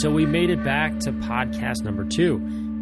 so we made it back to podcast number two.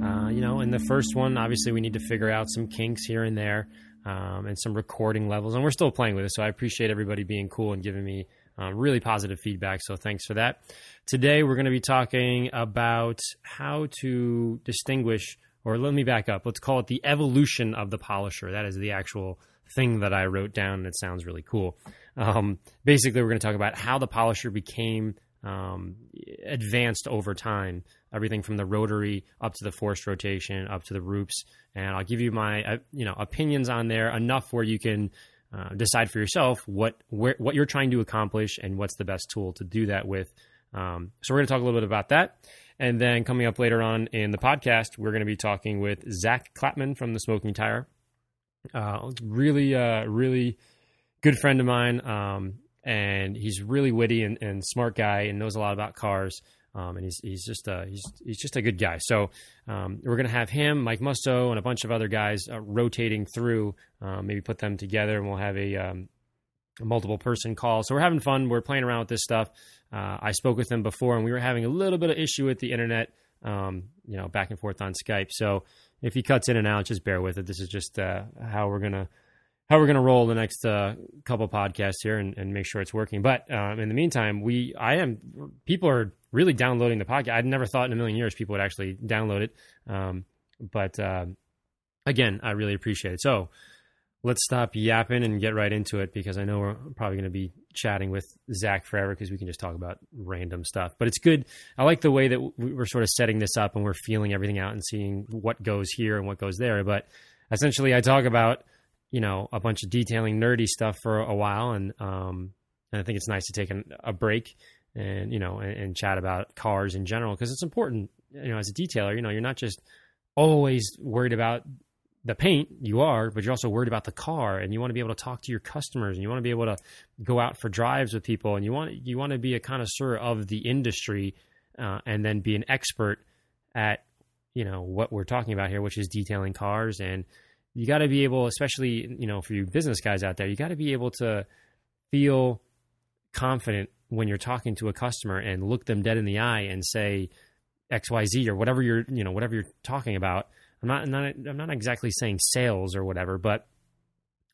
Uh, you know, in the first one, obviously, we need to figure out some kinks here and there um, and some recording levels, and we're still playing with it. So I appreciate everybody being cool and giving me uh, really positive feedback. So thanks for that. Today, we're going to be talking about how to distinguish, or let me back up. Let's call it the evolution of the polisher. That is the actual thing that I wrote down, it sounds really cool. Um, basically, we're going to talk about how the polisher became um, advanced over time. Everything from the rotary up to the forced rotation, up to the Rupes, and I'll give you my uh, you know opinions on there enough where you can uh, decide for yourself what where, what you're trying to accomplish and what's the best tool to do that with. Um, so we're going to talk a little bit about that, and then coming up later on in the podcast, we're going to be talking with Zack Klapman from the Smoking Tire. Uh, really, uh, really good friend of mine. Um, and he's really witty and, and, smart guy and knows a lot about cars. Um, and he's he's just a he's he's just a good guy. So um, we're gonna have him, Mike Musto, and a bunch of other guys uh, rotating through. Um, maybe put them together, and we'll have a, um, a, multiple person call. So we're having fun. We're playing around with this stuff. Uh, I spoke with them before, and we were having a little bit of issue with the internet. Um, you know, back and forth on Skype. So if he cuts in and out, just bear with it. This is just uh, how we're gonna how we're going to roll the next uh, couple podcasts here and, and, make sure it's working. But um, in the meantime, we I am people are really downloading the podcast. I'd never thought in a million years people would actually download it. Um, but uh, again, I really appreciate it. So let's stop yapping and get right into it because I know we're probably going to be chatting with Zack forever because we can just talk about random stuff. But it's good. I like the way that we're sort of setting this up and we're feeling everything out and seeing what goes here and what goes there. But essentially, I talk about you know a bunch of detailing nerdy stuff for a while, and um, and I think it's nice to take an, a break and you know and, and chat about cars in general because it's important. You know, as a detailer, you know you're not just always worried about the paint you are but you're also worried about the car and you want to be able to talk to your customers and you want to be able to go out for drives with people and you want you want to be a connoisseur of the industry uh, and then be an expert at you know what we're talking about here which is detailing cars and you got to be able, especially you know for you business guys out there, you got to be able to feel confident when you're talking to a customer and look them dead in the eye and say X Y Z or whatever you're you know whatever you're talking about. I'm not, I'm not I'm not exactly saying sales or whatever, but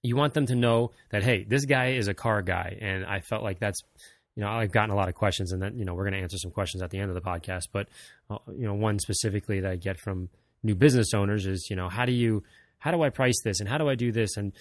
you want them to know that hey, this guy is a car guy, and I felt like that's you know I've gotten a lot of questions, and then you know we're going to answer some questions at the end of the podcast, but uh, you know one specifically that I get from new business owners is you know how do you how do I price this and how do I do this? And,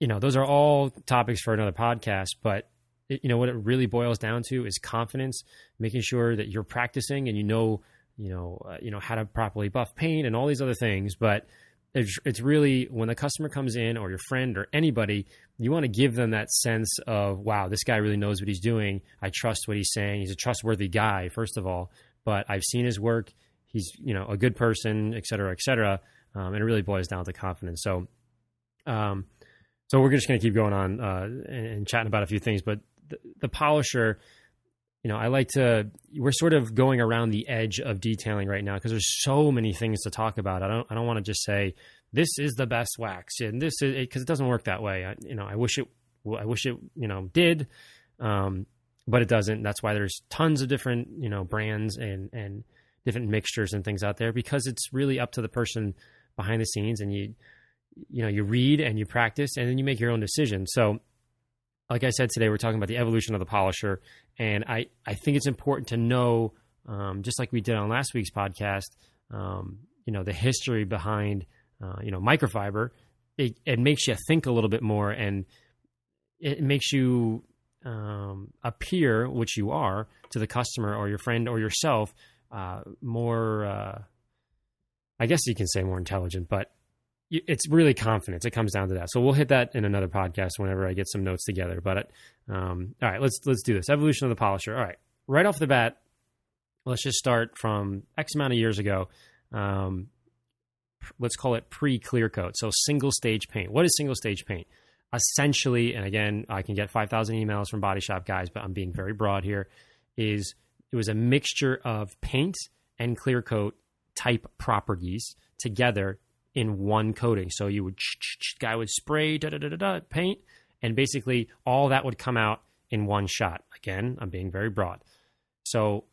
you know, those are all topics for another podcast, but it, you know, what it really boils down to is confidence, making sure that you're practicing and you know, you know, uh, you know, how to properly buff paint and all these other things. But it's, it's really when the customer comes in or your friend or anybody, you want to give them that sense of, wow, this guy really knows what he's doing. I trust what he's saying. He's a trustworthy guy, first of all, but I've seen his work. He's, you know, a good person, et cetera, et cetera um, and it really boils down to confidence. So, um, so we're just going to keep going on uh, and, and, chatting about a few things. But the, the, polisher, you know, I like to. We're sort of going around the edge of detailing right now because there's so many things to talk about. I don't. I don't want to just say this is the best wax and this is because it, it, doesn't work that way. I, you know, I wish it. I wish it. You know, did. Um, but it doesn't. That's why there's tons of different, you know, brands and and different mixtures and things out there because it's really up to the person behind the scenes and you you know you read and you practice and then you make your own decision. So like i said today we're talking about the evolution of the polisher. And i i think it's important to know um, just like we did on last week's podcast um, you know the history behind uh, you know microfiber. It, it, makes you think a little bit more and it makes you um, appear which you are to the customer or your friend or yourself uh, more uh, I guess you can say more intelligent, but it's really confidence. It comes down to that. So we'll hit that in another podcast whenever I get some notes together. But um, all right, let's let's do this. Evolution of the polisher. All right, right off the bat, let's just start from X amount of years ago. Um, let's call it pre clear coat. So single stage paint. What is single stage paint? Essentially, and again, I can get five thousand emails from body shop guys, but I'm being very broad here. Is it was a mixture of paint and clear coat type properties together in one coating. So you would guy would spray da da da da paint, and basically all that would come out in one shot. Again, I'm being very broad. So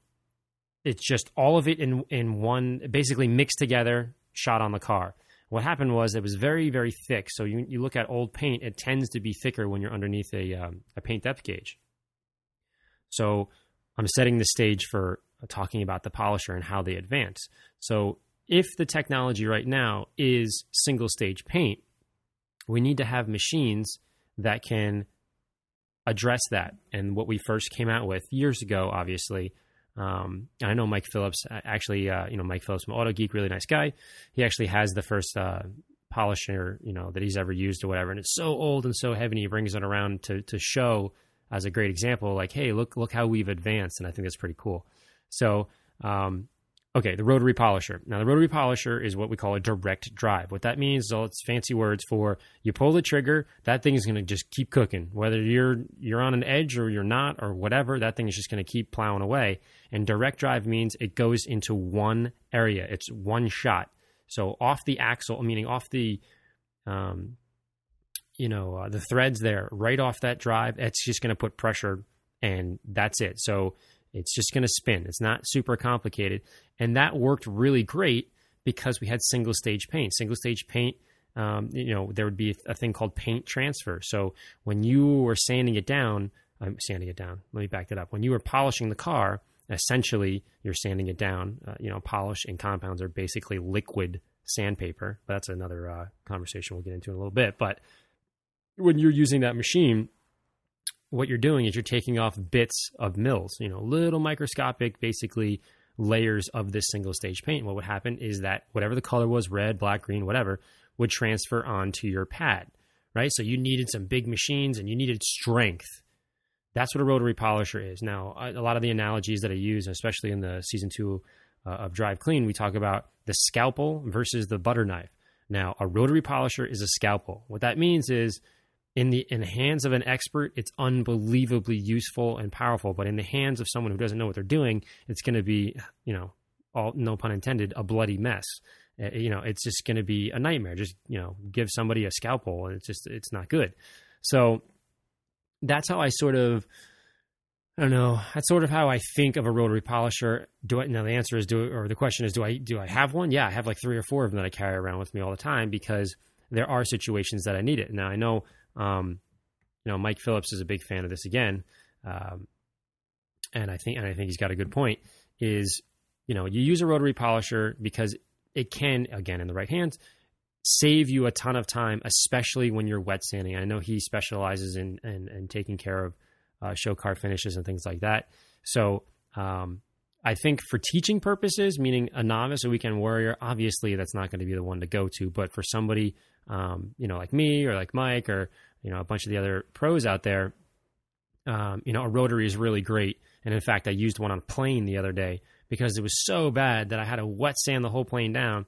it's just all of it in in one, basically mixed together, shot on the car. What happened was it was very very thick. So you you look at old paint, it tends to be thicker when you're underneath a um, a paint depth gauge. So I'm setting the stage for talking about the polisher and how they advance. So if the technology right now is single stage paint, we need to have machines that can address that. And what we first came out with years ago, obviously, um, I know Mike Phillips actually, uh, you know, Mike Phillips from Autogeek, really nice guy. He actually has the first uh, polisher, you know, that he's ever used or whatever, and it's so old and so heavy. And he brings it around to to show as a great example, like, hey, look look how we've advanced, and I think that's pretty cool. So um, Okay, the rotary polisher. Now, the rotary polisher is what we call a direct drive. What that means is all it's fancy words for you pull the trigger, that thing is going to just keep cooking. Whether you're you're on an edge or you're not or whatever, that thing is just going to keep plowing away. And direct drive means it goes into one area. It's one shot. So off the axle, meaning off the um, you know, uh, the threads there, right off that drive, it's just going to put pressure and that's it. So it's just going to spin. It's not super complicated. And that worked really great because we had single stage paint. Single stage paint, um, you know, there would be a thing called paint transfer. So when you were sanding it down, I'm sanding it down. Let me back that up. When you were polishing the car, essentially you're sanding it down. Uh, you know, polish and compounds are basically liquid sandpaper, but that's another uh, conversation we'll get into in a little bit. But when you're using that machine, what you're doing is you're taking off bits of mils, you know, little microscopic, basically layers of this single stage paint. What would happen is that whatever the color was, red, black, green, whatever, would transfer onto your pad, right? So you needed some big machines and you needed strength. That's what a rotary polisher is. Now, a lot of the analogies that I use, especially in the season two uh, of Drive Clean, we talk about the scalpel versus the butter knife. Now, a rotary polisher is a scalpel. What that means is in the in the hands of an expert, it's unbelievably useful and powerful. But in the hands of someone who doesn't know what they're doing, it's going to be, you know, all no pun intended, a bloody mess. Uh, you know, it's just going to be a nightmare. Just you know, give somebody a scalpel, and it's just it's not good. So that's how I sort of. I don't know. That's sort of how I think of a rotary polisher. Do I now? The answer is do, or the question is, do I do I have one? Yeah, I have like three or four of them that I carry around with me all the time because there are situations that I need it. Now I know um, you know, Mike Phillips is a big fan of this again, um, and I think and I think he's got a good point. Is you know you use a rotary polisher because it can again in the right hands save you a ton of time, especially when you're wet sanding. I know he specializes in in, in taking care of uh, show car finishes and things like that. So um, I think for teaching purposes, meaning a novice, a weekend warrior, obviously that's not going to be the one to go to. But for somebody, um, you know, like me or like Mike or you know a bunch of the other pros out there, um, you know, a rotary is really great. And in fact, I used one on a plane the other day because it was so bad that I had to wet sand the whole plane down.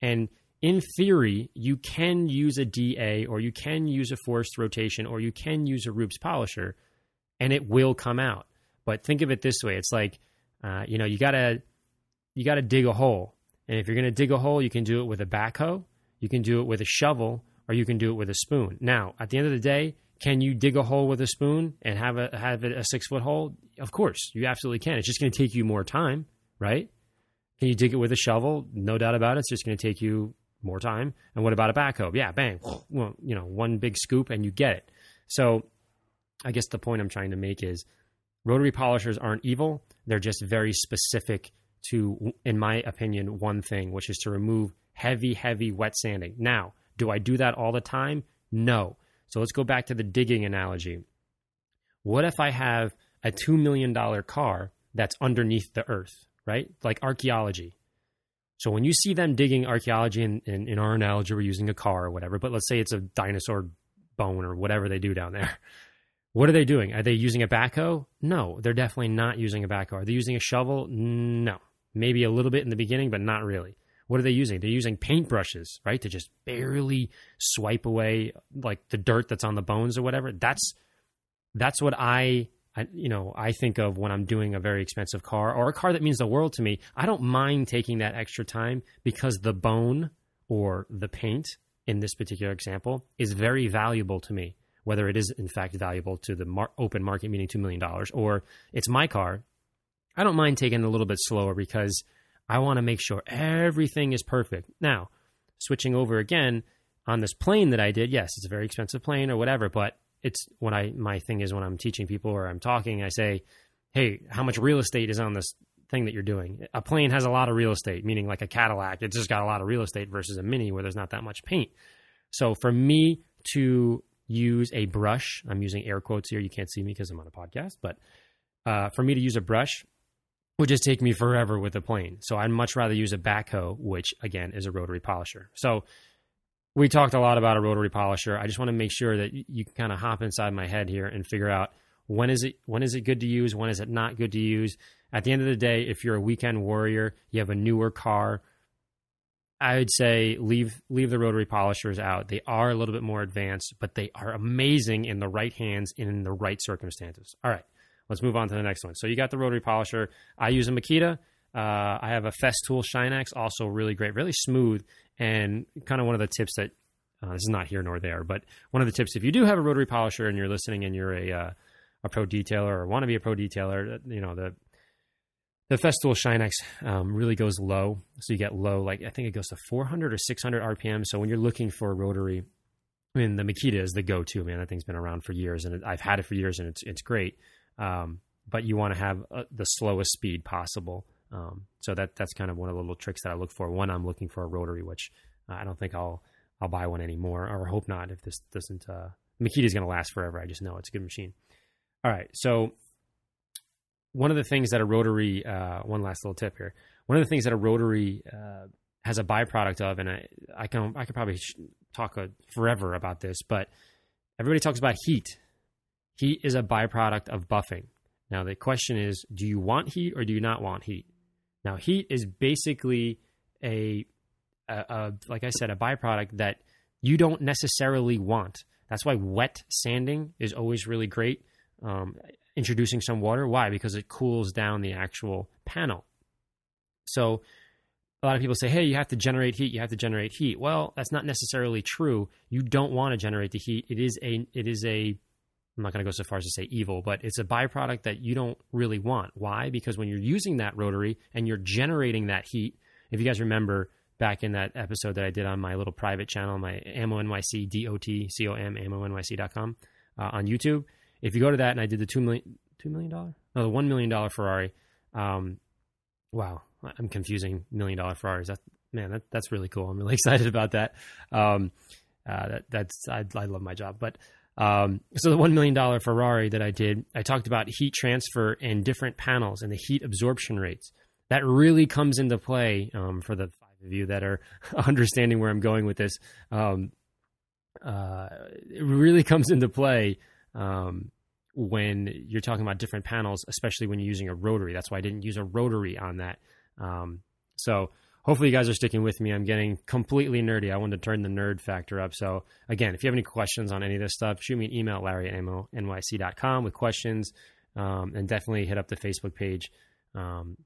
And in theory, you can use a DA or you can use a forced rotation or you can use a Rupes polisher, and it will come out. But think of it this way: it's like uh, you know, you gotta you gotta dig a hole, and if you're gonna dig a hole, you can do it with a backhoe, you can do it with a shovel, or you can do it with a spoon. Now, at the end of the day, can you dig a hole with a spoon and have a have a six foot hole? Of course, you absolutely can. It's just going to take you more time, right? Can you dig it with a shovel? No doubt about it. It's just going to take you more time. And what about a backhoe? Yeah, bang, well, you know, one big scoop and you get it. So, I guess the point I'm trying to make is Rotary polishers aren't evil. They're just very specific to, in my opinion, one thing, which is to remove heavy, heavy wet sanding. Now, do I do that all the time? No. So let's go back to the digging analogy. What if I have a $2 million car that's underneath the earth, right? Like archaeology. So when you see them digging archaeology, in, in, in our analogy, we're using a car or whatever, but let's say it's a dinosaur bone or whatever they do down there. What are they doing? Are they using a backhoe? No, they're definitely not using a backhoe. Are they using a shovel? No. Maybe a little bit in the beginning, but not really. What are they using? They're using paintbrushes, right? To just barely swipe away like the dirt that's on the bones or whatever. That's that's what I, I you know, I think of when I'm doing a very expensive car or a car that means the world to me. I don't mind taking that extra time because the bone or the paint in this particular example is very valuable to me whether it is in fact valuable to the mar- open market, meaning $2 million, or it's my car I don't mind taking a little bit slower because I want to make sure everything is perfect. Now, switching over again on this plane that I did, yes, it's a very expensive plane or whatever, but it's when I my thing is when I'm teaching people or I'm talking, I say, "Hey, how much real estate is on this thing that you're doing?" A plane has a lot of real estate, meaning like a Cadillac, it's just got a lot of real estate versus a Mini where there's not that much paint. So for me to use a brush, I'm using air quotes here. You can't see me because I'm on a podcast, but uh, for me to use a brush would just take me forever with a plane. So I'd much rather use a backhoe, which again is a rotary polisher. So we talked a lot about a rotary polisher. I just want to make sure that you, can kind of hop inside my head here and figure out when is it when is it good to use, when is it not good to use. At the end of the day, if you're a weekend warrior, you have a newer car, I would say leave leave the rotary polishers out. They are a little bit more advanced, but they are amazing in the right hands and in the right circumstances. All right, let's move on to the next one. So you got the rotary polisher. I use a Makita. Uh, I have a Festool Shinex, also really great, really smooth, and kind of one of the tips that uh, this is not here nor there, but one of the tips if you do have a rotary polisher and you're listening and you're a uh, a pro detailer or want to be a pro detailer, you know the the Festool Shinex um, really goes low, so you get low. Like I think it goes to 400 or 600 RPM. So when you're looking for a rotary, I mean the Makita is the go-to man. That thing's been around for years, and it, I've had it for years, and it's it's great. Um, but you want to have uh, the slowest speed possible. Um, so that that's kind of one of the little tricks that I look for One, I'm looking for a rotary, which uh, I don't think I'll I'll buy one anymore, or hope not. If this doesn't, uh, Makita going to last forever. I just know it's a good machine. All right, so one of the things that a rotary, uh, one last little tip here. One of the things that a rotary uh, has a byproduct of, and I, I can I could probably talk a, forever about this, but everybody talks about heat. Heat is a byproduct of buffing. Now the question is, do you want heat or do you not want heat? Now, heat is basically a, a, a, like I said, a byproduct that you don't necessarily want. That's why wet sanding is always really great. Um, introducing some water. Why? Because it cools down the actual panel. So a lot of people say, hey, you have to generate heat, you have to generate heat. Well, that's not necessarily true. You don't want to generate the heat. It is a it is a I'm not going to go so far as to say evil, but it's a byproduct that you don't really want. Why? Because when you're using that rotary and you're generating that heat, if you guys remember back in that episode that I did on my little private channel, my Ammo NYC, D-O-T-C-O-M, AmmoNYC.com uh, on YouTube, if you go to that and I did the $2 million, $2 million? No, the $1 million Ferrari. Um, wow, I'm confusing million dollar Ferraris. That, man, that, that's really cool. I'm really excited about that. Um, uh, that that's I, I love my job, but um, so the $1 million Ferrari that I did, I talked about heat transfer and different panels and the heat absorption rates. That really comes into play um, for the five of you that are understanding where I'm going with this. Um, uh, it really comes into play um, when you're talking about different panels, especially when you're using a rotary. That's why I didn't use a rotary on that. Um, so hopefully you guys are sticking with me. I'm getting completely nerdy. I wanted to turn the nerd factor up. So again, if you have any questions on any of this stuff, shoot me an email larry at nyc.com with questions. Um, and definitely hit up the Facebook page um,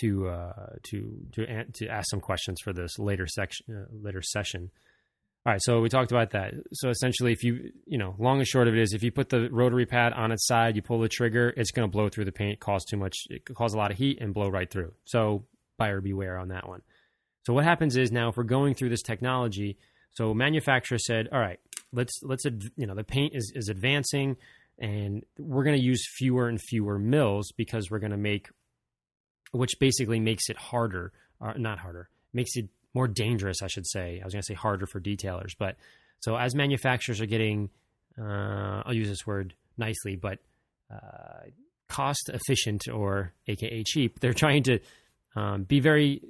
to uh, to to to ask some questions for this later section uh, later session. All right, so we talked about that. So essentially, if you you know, long and short of it is, if you put the rotary pad on its side, you pull the trigger, it's going to blow through the paint, cause too much, it cause a lot of heat, and blow right through. So buyer beware on that one. So what happens is now if we're going through this technology, so manufacturer said, all right, let's let's you know the paint is is advancing, and we're going to use fewer and fewer mils because we're going to make, which basically makes it harder, or not harder, makes it more dangerous, I should say. I was going to say harder for detailers, but so as manufacturers are getting, uh, I'll use this word nicely, but uh, cost efficient or AKA cheap, they're trying to um, be very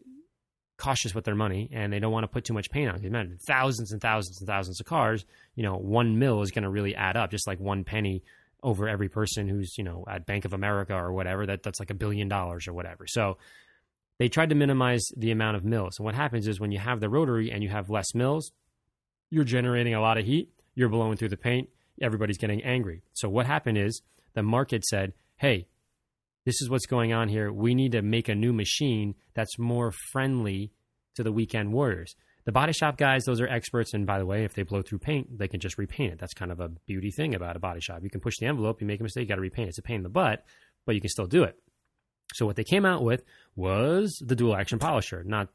cautious with their money and they don't want to put too much paint on. Because imagine thousands and thousands and thousands of cars, you know, one mil is going to really add up, just like one penny over every person who's, you know, at Bank of America or whatever. That that's like a billion dollars or whatever. So they tried to minimize the amount of mils. And what happens is when you have the rotary and you have less mils, you're generating a lot of heat, you're blowing through the paint, everybody's getting angry. So what happened is the market said, "Hey, this is what's going on here. We need to make a new machine that's more friendly to the weekend warriors. The body shop guys, those are experts. And by the way, if they blow through paint, they can just repaint it. That's kind of a beauty thing about a body shop. You can push the envelope, you make a mistake, you got to repaint it. It's a pain in the butt, but you can still do it. So what they came out with was the dual action polisher. Not,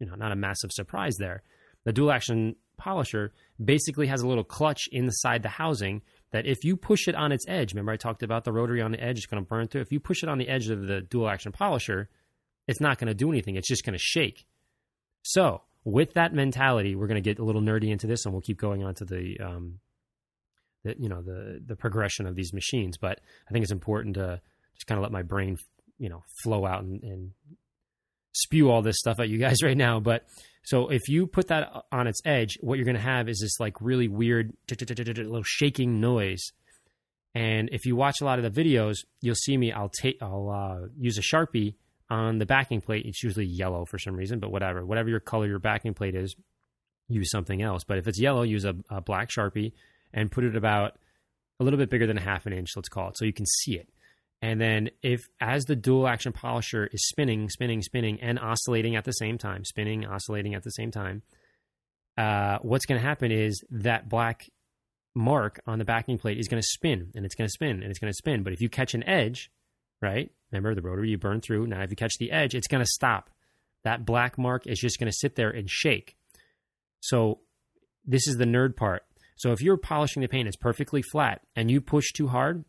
you know, not a massive surprise there. The dual action polisher basically has a little clutch inside the housing that if you push it on its edge, remember I talked about the rotary on the edge, it's going to burn through. If you push it on the edge of the dual action polisher, it's not going to do anything. It's just going to shake. So, with that mentality, we're going to get a little nerdy into this, and we'll keep going on to the, um, the you know, the the progression of these machines. But I think it's important to just kind of let my brain, you know, flow out and, and spew all this stuff at you guys right now. But so if you put that on its edge, what you're going to have is this like really weird little shaking noise. And if you watch a lot of the videos, you'll see me. I'll take. I'll uh, use a sharpie on the backing plate. It's usually yellow for some reason, but whatever. Whatever your color your backing plate is, use something else. But if it's yellow, use a, a black sharpie and put it about a little bit bigger than a half an inch. Let's call it, so you can see it. And then if as the dual action polisher is spinning, spinning, spinning, and oscillating at the same time, spinning, oscillating at the same time, uh, what's going to happen is that black mark on the backing plate is going to spin and it's going to spin and it's going to spin. But if you catch an edge, right? Remember the rotary you burn through. Now if you catch the edge, it's going to stop. That black mark is just going to sit there and shake. So this is the nerd part. So if you're polishing the paint, it's perfectly flat, and you push too hard,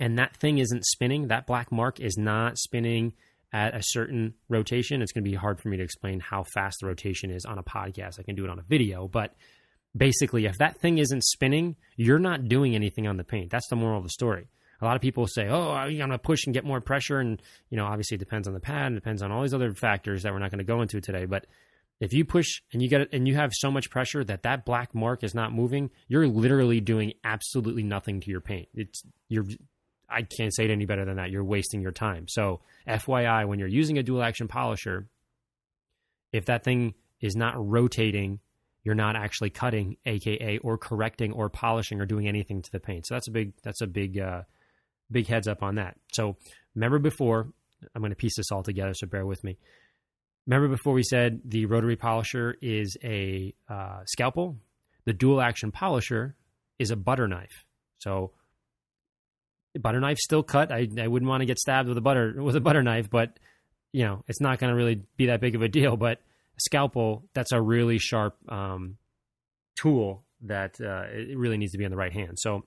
and that thing isn't spinning, that black mark is not spinning at a certain rotation. It's going to be hard for me to explain how fast the rotation is on a podcast. I can do it on a video, but basically, if that thing isn't spinning, you're not doing anything on the paint. That's the moral of the story. A lot of people say, "Oh, I'm going to push and get more pressure," and you know, obviously, it depends on the pad, it depends on all these other factors that we're not going to go into today. But if you push and you get it, and you have so much pressure that that black mark is not moving, you're literally doing absolutely nothing to your paint. It's you're I can't say it any better than that. You're wasting your time. So, FYI, when you're using a dual action polisher, if that thing is not rotating, you're not actually cutting, aka or correcting or polishing or doing anything to the paint. So that's a big that's a big uh, big heads up on that. So remember before I'm going to piece this all together, so bear with me. Remember before we said the rotary polisher is a uh, scalpel, the dual action polisher is a butter knife. So butter knife still cut. I, I wouldn't want to get stabbed with a butter with a butter knife, but you know it's not going to really be that big of a deal. But scalpel, that's a really sharp um, tool that uh, it really needs to be in the right hand. So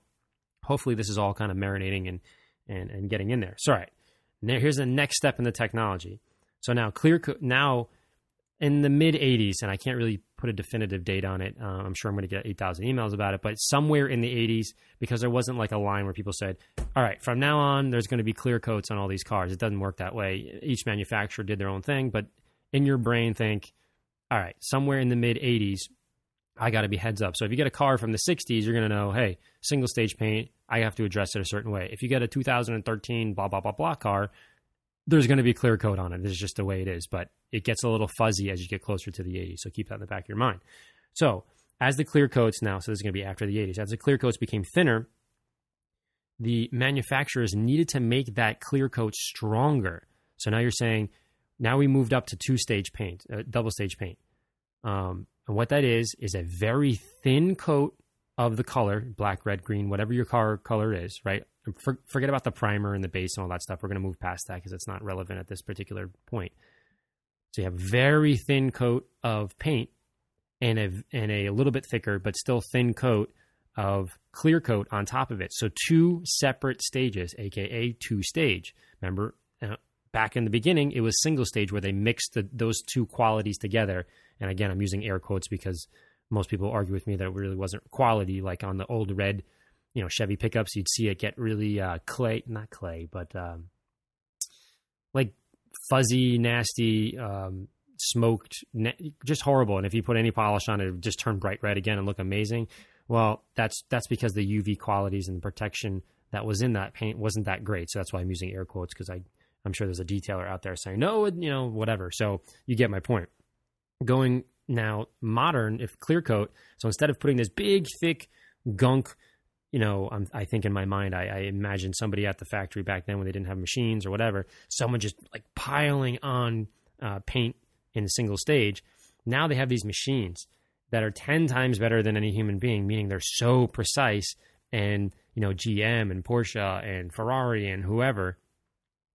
hopefully this is all kind of marinating and and and getting in there. So all right, now here's the next step in the technology. So now clear now in the mid 80s, and I can't really put a definitive date on it. Uh, I'm sure I'm going to get 8,000 emails about it, but somewhere in the 80s, because there wasn't like a line where people said, all right, from now on, there's going to be clear coats on all these cars. It doesn't work that way. Each manufacturer did their own thing, but in your brain, think, all right, somewhere in the mid 80s, I got to be heads up. So if you get a car from the 60s, you're going to know, hey, single stage paint, I have to address it a certain way. If you get a 2013 blah, blah, blah, blah car, there's going to be clear coat on it. This is just the way it is, but it gets a little fuzzy as you get closer to the 80s. So keep that in the back of your mind. So as the clear coats now, so this is going to be after the 80s, as the clear coats became thinner, the manufacturers needed to make that clear coat stronger. So now you're saying, now we moved up to two stage paint, uh, double stage paint. Um, and what that is, is a very thin coat of the color, black, red, green, whatever your car color is, right? For, forget about the primer and the base and all that stuff. We're going to move past that because it's not relevant at this particular point. So you have very thin coat of paint and a and a little bit thicker but still thin coat of clear coat on top of it. So two separate stages, aka two stage. Remember, uh, back in the beginning, it was single stage where they mixed the, those two qualities together. And again, I'm using air quotes because most people argue with me that it really wasn't quality like on the old red you know Chevy pickups, you'd see it get really uh, clay, not clay, but um, like fuzzy, nasty, um, smoked, just horrible. And if you put any polish on it, it just turn bright red again and look amazing. Well, that's that's because the UV qualities and the protection that was in that paint wasn't that great. So that's why I'm using air quotes because I I'm sure there's a detailer out there saying no, you know, whatever. So you get my point. Going now modern, if clear coat. So instead of putting this big, thick gunk you know, I'm, i think in my mind, I, I, imagine somebody at the factory back then when they didn't have machines or whatever, someone just like piling on uh, paint in a single stage. Now they have these machines that are 10 times better than any human being, meaning they're so precise. And, you know, GM and Porsche and Ferrari and whoever,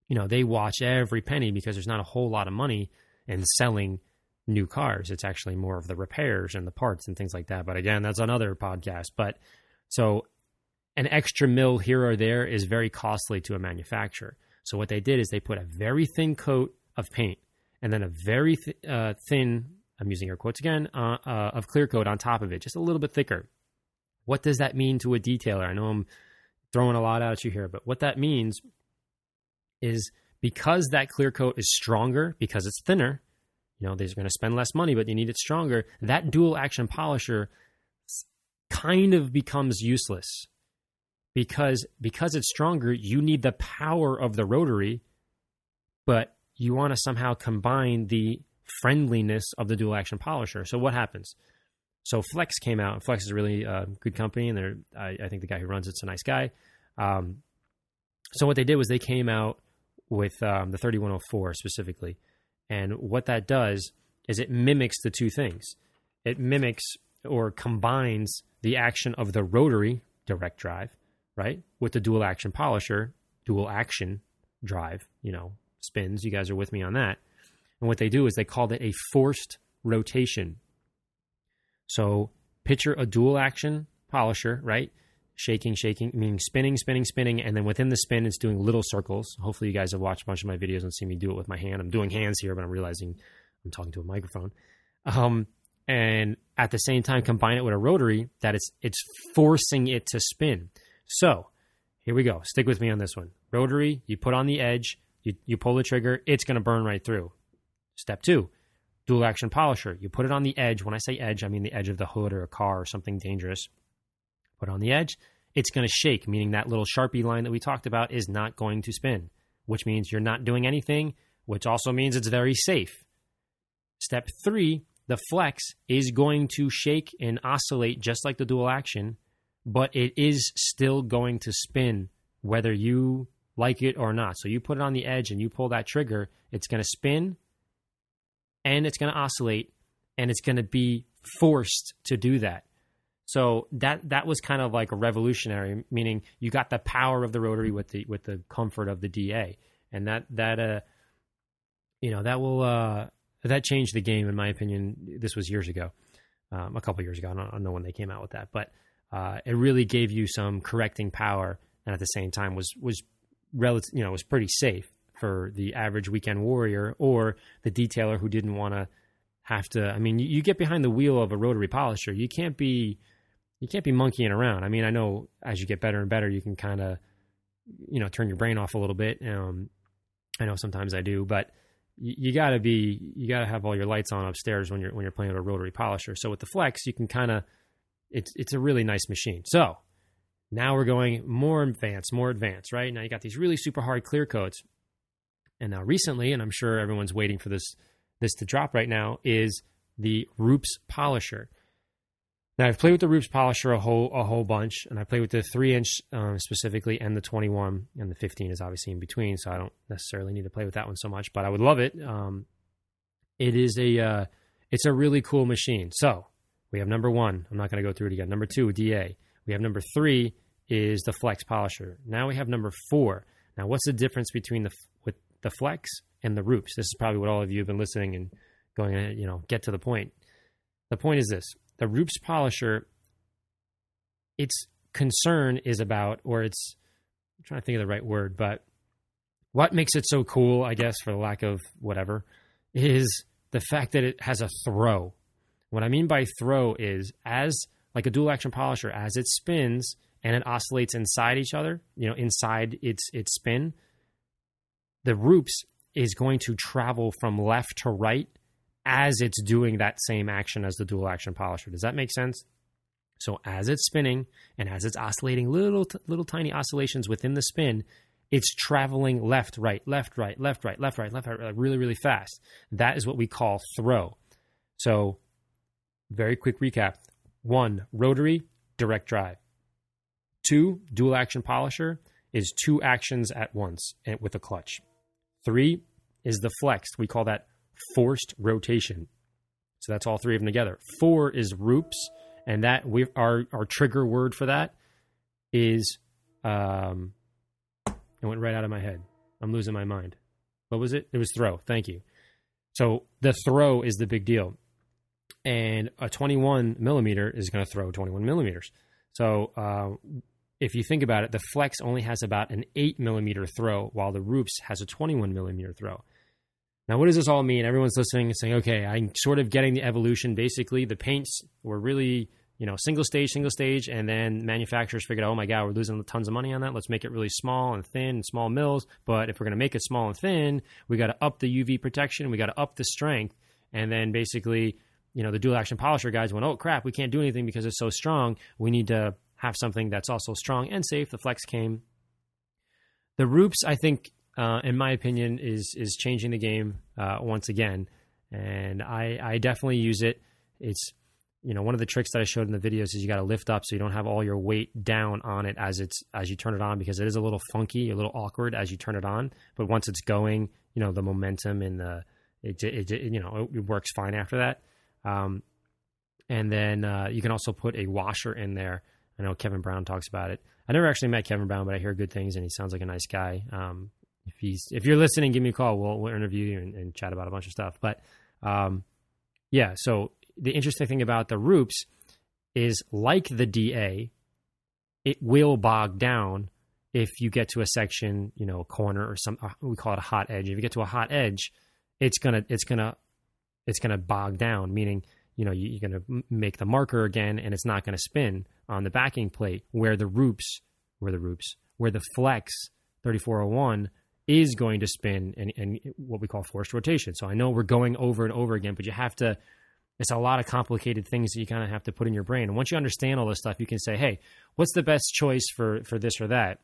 you know, they watch every penny because there's not a whole lot of money in selling new cars. It's actually more of the repairs and the parts and things like that. But again, that's another podcast. But so an extra mil here or there is very costly to a manufacturer. So what they did is they put a very thin coat of paint and then a very th- uh, thin, I'm using air quotes again, uh, uh, of clear coat on top of it, just a little bit thicker. What does that mean to a detailer? I know I'm throwing a lot at you here, but what that means is because that clear coat is stronger, because it's thinner, you know, they're going to spend less money, but you need it stronger. That dual action polisher kind of becomes useless because because it's stronger, you need the power of the rotary, but you want to somehow combine the friendliness of the dual action polisher. So what happens? So Flex came out. Flex is a really uh, good company, and they're I, I, think the guy who runs it's a nice guy. Um, so what they did was they came out with um, the 3104 specifically, and what that does is it mimics the two things. It mimics or combines the action of the rotary direct drive right? With the dual action polisher, dual action drive, you know, spins. You guys are with me on that. And what they do is they called it a forced rotation. So picture a dual action polisher, right? Shaking, shaking, meaning spinning, spinning, spinning. And then within the spin, it's doing little circles. Hopefully, you guys have watched a bunch of my videos and seen me do it with my hand. I'm doing hands here, but I'm realizing I'm talking to a microphone. Um, and at the same time, combine it with a rotary that it's it's forcing it to spin. So here we go. Stick with me on this one. Rotary, you put on the edge, you, you pull the trigger, it's going to burn right through. Step two, dual action polisher. You put it on the edge. When I say edge, I mean the edge of the hood or a car or something dangerous. Put on the edge, it's going to shake, meaning that little Sharpie line that we talked about is not going to spin, which means you're not doing anything, which also means it's very safe. Step three, the flex is going to shake and oscillate just like the dual action but it is still going to spin whether you like it or not. So you put it on the edge and you pull that trigger, it's going to spin and it's going to oscillate and it's going to be forced to do that. So that that was kind of like a revolutionary, meaning you got the power of the rotary with the with the comfort of the DA, and that that uh, you know that will uh, that changed the game in my opinion. This was years ago, um, a couple years ago. I don't, I don't know when they came out with that, but uh, it really gave you some correcting power, and at the same time was was relative, you know, was pretty safe for the average weekend warrior or the detailer who didn't want to have to. I mean, you, you, get behind the wheel of a rotary polisher, you can't be you can't be monkeying around. I mean, I know as you get better and better, you can kind of you know turn your brain off a little bit. Um, I know sometimes I do, but you, you got to be you got to have all your lights on upstairs when you're when you're playing with a rotary polisher. So with the flex, you can kind of it's it's a really nice machine. So now we're going more advanced, more advanced, right? Now you got these really super hard clear coats. And now recently, and I'm sure everyone's waiting for this this to drop right now, is the Rupes polisher. Now I've played with the Rupes polisher a whole a whole bunch, and I play with the three inch um, specifically, and the 21, and the 15 is obviously in between, so I don't necessarily need to play with that one so much, but I would love it. Um, it is a uh, it's a really cool machine. So we have number one. I'm not going to go through it again. Number two, DA. We have number three is the Flex Polisher. Now we have number four. Now, what's the difference between the with the Flex and the Rupes? This is probably what all of you have been listening and going to you know get to the point. The point is this: the Rupes Polisher. Its concern is about, or it's I'm trying to think of the right word, but what makes it so cool, I guess, for the lack of whatever, is the fact that it has a throw. What I mean by throw is as like a dual action polisher, as it spins and it oscillates inside each other, you know, inside its its spin, the Rupes is going to travel from left to right as it's doing that same action as the dual action polisher. Does that make sense? So as it's spinning and as it's oscillating little little tiny oscillations within the spin, it's traveling left, right, left, right, left, right, left, right, left, right, really, really fast. That is what we call throw. So very quick recap. One, rotary, direct drive. Two, dual action polisher is two actions at once with a clutch. Three is the flexed. We call that forced rotation. So that's all three of them together. Four is Rupes, and that we our our trigger word for that is um it went right out of my head. I'm losing my mind. What was it? It was throw. Thank you. So the throw is the big deal. And a 21 millimeter is going to throw 21 millimeters. So uh, if you think about it, the Flex only has about an 8 millimeter throw, while the Rupes has a 21 millimeter throw. Now, what does this all mean? Everyone's listening and saying, okay, I'm sort of getting the evolution. Basically, the paints were really, you know, single stage, single stage, and then manufacturers figured oh my God, we're losing tons of money on that. Let's make it really small and thin and small mils. But if we're going to make it small and thin, we got to up the UV protection, we got to up the strength. And then basically, you know, the dual action polisher guys went, oh crap, we can't do anything because it's so strong. We need to have something that's also strong and safe. The Flex came. The Rupes, I think, uh, in my opinion, is is changing the game uh, once again, and I, I definitely use it. It's you know one of the tricks that I showed in the videos is you got to lift up so you don't have all your weight down on it as it's as you turn it on because it is a little funky, a little awkward as you turn it on. But once it's going, you know the momentum and the it, it, it you know it works fine after that. Um, and then uh, you can also put a washer in there I know Kevin Brown talks about it. I never actually met Kevin Brown, but I hear good things, and he sounds like a nice guy. Um, if he's if you're listening, give me a call. We'll we'll interview you and, and chat about a bunch of stuff. But um, yeah, so the interesting thing about the Rupes is like the DA, it will bog down if you get to a section, you know, a corner or some uh, we call it a hot edge. If you get to a hot edge, it's gonna it's gonna it's gonna bog down, meaning you know you, are going to make the marker again and it's not to spin on the backing plate where the Rupes where the Rupes where the flex 3401 is going to spin and, and what we call forced rotation. So i know we're going over and over again but you have to it's a lot of complicated things that you kind of have to put in your brain. And once you understand all this stuff you can say hey what's the best choice for for this or that?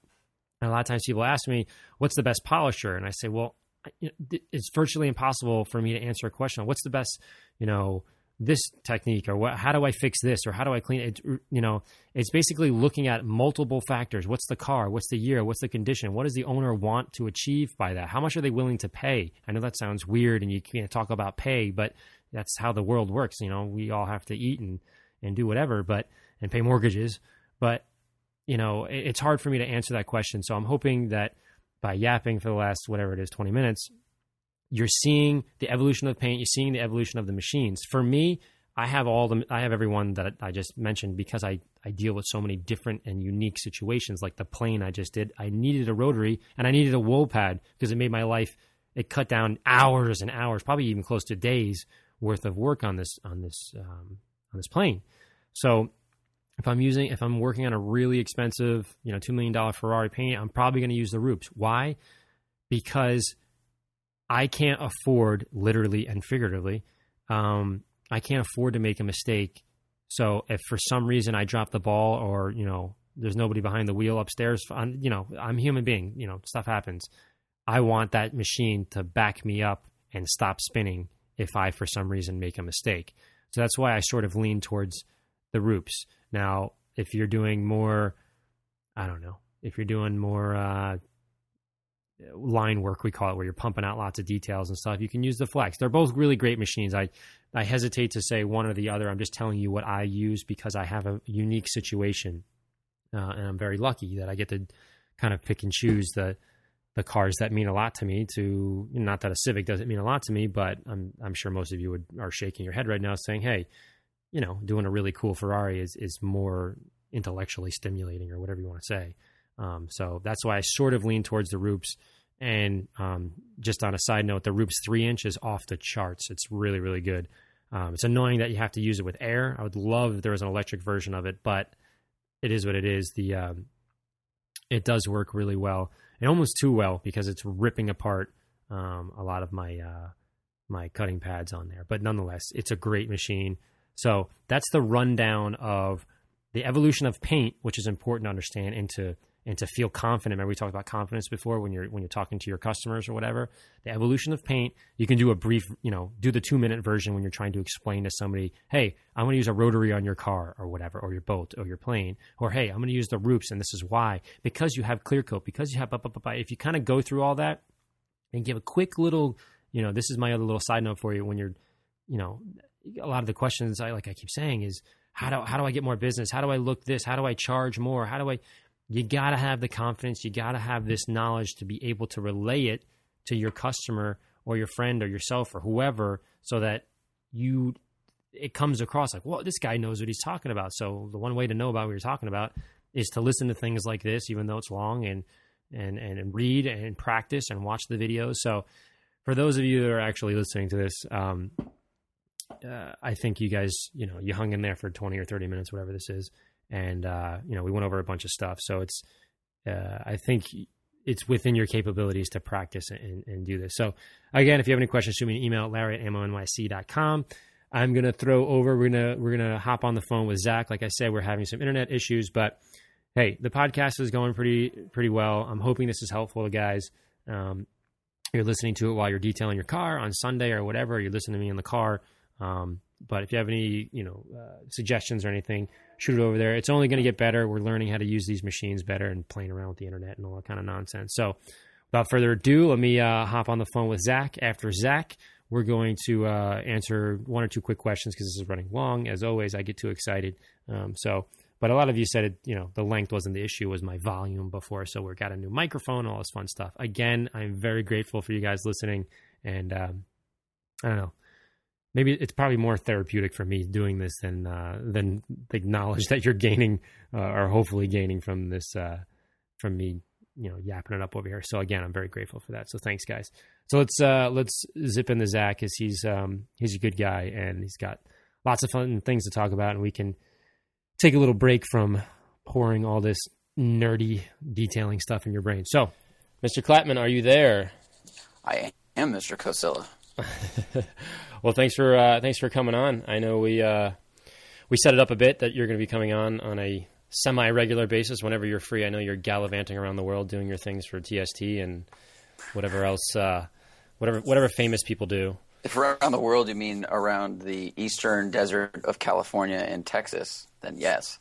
And a lot of times people ask me what's the best polisher? And i say well it's virtually impossible for me to answer a question on what's the best you know this technique or what, how do I fix this or how do I clean it? You know, it's basically looking at multiple factors. What's the car? What's the year? What's the condition? What does the owner want to achieve by that? How much are they willing to pay? I know that sounds weird and you can't talk about pay, but that's how the world works. You know, we all have to eat and, and do whatever, but, and pay mortgages. But, you know, it's hard for me to answer that question. So I'm hoping that by yapping for the last, whatever it is, 20 minutes, you're seeing the evolution of paint, you're seeing the evolution of the machines. For me, I have all the I have everyone that I just mentioned because I I deal with so many different and unique situations like the plane I just did. I needed a rotary and I needed a wool pad because it made my life it cut down hours and hours, probably even close to days worth of work on this on this um, on this plane. So if I'm using if I'm working on a really expensive, you know, two million dollar Ferrari paint, I'm probably going to use the Rupes. Why? Because I can't afford, literally and figuratively, um, I can't afford to make a mistake. So if for some reason I drop the ball or, you know, there's nobody behind the wheel upstairs, I'm, you know, I'm human being, you know, stuff happens. I want that machine to back me up and stop spinning if I, for some reason, make a mistake. So that's why I sort of lean towards the Rupes. Now, if you're doing more, I don't know, if you're doing more uh, line work we call it where you're pumping out lots of details and stuff you can use the flex. They're both really great machines. I i hesitate to say one or the other. I'm just telling you what i use because i have a unique situation uh, and i'm very lucky that i get to kind of pick and choose the the cars that mean a lot to me to not that a civic doesn't mean a lot to me but i'm i'm sure most of you would are shaking your head right now saying hey you know doing a really cool ferrari is is more intellectually stimulating or whatever you want to say um, so that's why I sort of lean towards the Rupes. And um, just on a side note, the Rupes three inch is off the charts. It's really, really good. Um, it's annoying that you have to use it with air. I would love if there was an electric version of it, but it is what it is. The um, it does work really well, and almost too well because it's ripping apart um, a lot of my uh, my cutting pads on there. But nonetheless, it's a great machine. So that's the rundown of the evolution of paint, which is important to understand, into and to feel confident. Remember we talked about confidence before when you're when you're talking to your customers or whatever. The evolution of paint, you can do a brief, you know, do the two minute version when you're trying to explain to somebody, hey, I'm going to use a rotary on your car or whatever, or your boat or your plane, or hey, I'm going to use the Rupes and this is why because you have clear coat, because you have blah, blah, blah, blah. if you kind of go through all that and give a quick little, you know, this is my other little side note for you when you're, you know, a lot of the questions I like I keep saying is how do how do I get more business? How do I look this? How do I charge more? How do I you got to have the confidence, you got to have this knowledge to be able to relay it to your customer or your friend or yourself or whoever so that you it comes across like, well, this guy knows what he's talking about. So the one way to know about what you're talking about is to listen to things like this, even though it's long, and and and read and practice and watch the videos. So for those of you that are actually listening to this, um, uh, I think you guys, you know, you hung in there for 20 or 30 minutes, whatever this is, and uh, you know, we went over a bunch of stuff. So it's, uh, I think it's within your capabilities to practice and, and, do this. So again, if you have any questions, shoot me an email at larry at ammonyc.com. I'm gonna throw over. We're gonna we're gonna hop on the phone with Zack. Like I said, we're having some internet issues, but hey, the podcast is going pretty pretty well. I'm hoping this is helpful to guys. Um, you're listening to it while you're detailing your car on Sunday or whatever. You're listening to me in the car. Um, but if you have any, you know, uh, suggestions or anything, shoot it over there. It's only going to get better. We're learning how to use these machines better and playing around with the internet and all that kind of nonsense. So, without further ado, let me uh, hop on the phone with Zack. After Zack, we're going to uh, answer one or two quick questions because this is running long. As always, I get too excited. Um, so, but a lot of you said it, you know, the length wasn't the issue, was my volume before. So we've got a new microphone, all this fun stuff. Again, I'm very grateful for you guys listening. And um, I don't know, maybe it's probably more therapeutic for me doing this than uh, than the knowledge that you're gaining uh, or hopefully gaining from this uh, from me, you know, yapping it up over here. So again, I'm very grateful for that. So thanks, guys. So let's uh, let's zip into Zach because he's um, he's a good guy and he's got lots of fun things to talk about, and we can take a little break from pouring all this nerdy detailing stuff in your brain. So, Mr. Klapman, are you there? I am Mr. Kosilla. well, thanks for uh, thanks for coming on. I know we uh, we set it up a bit that you're going to be coming on on a semi regular basis whenever you're free. I know you're gallivanting around the world doing your things for TST and whatever else, uh, whatever whatever famous people do. If around the world you mean around the eastern desert of California and Texas, then yes.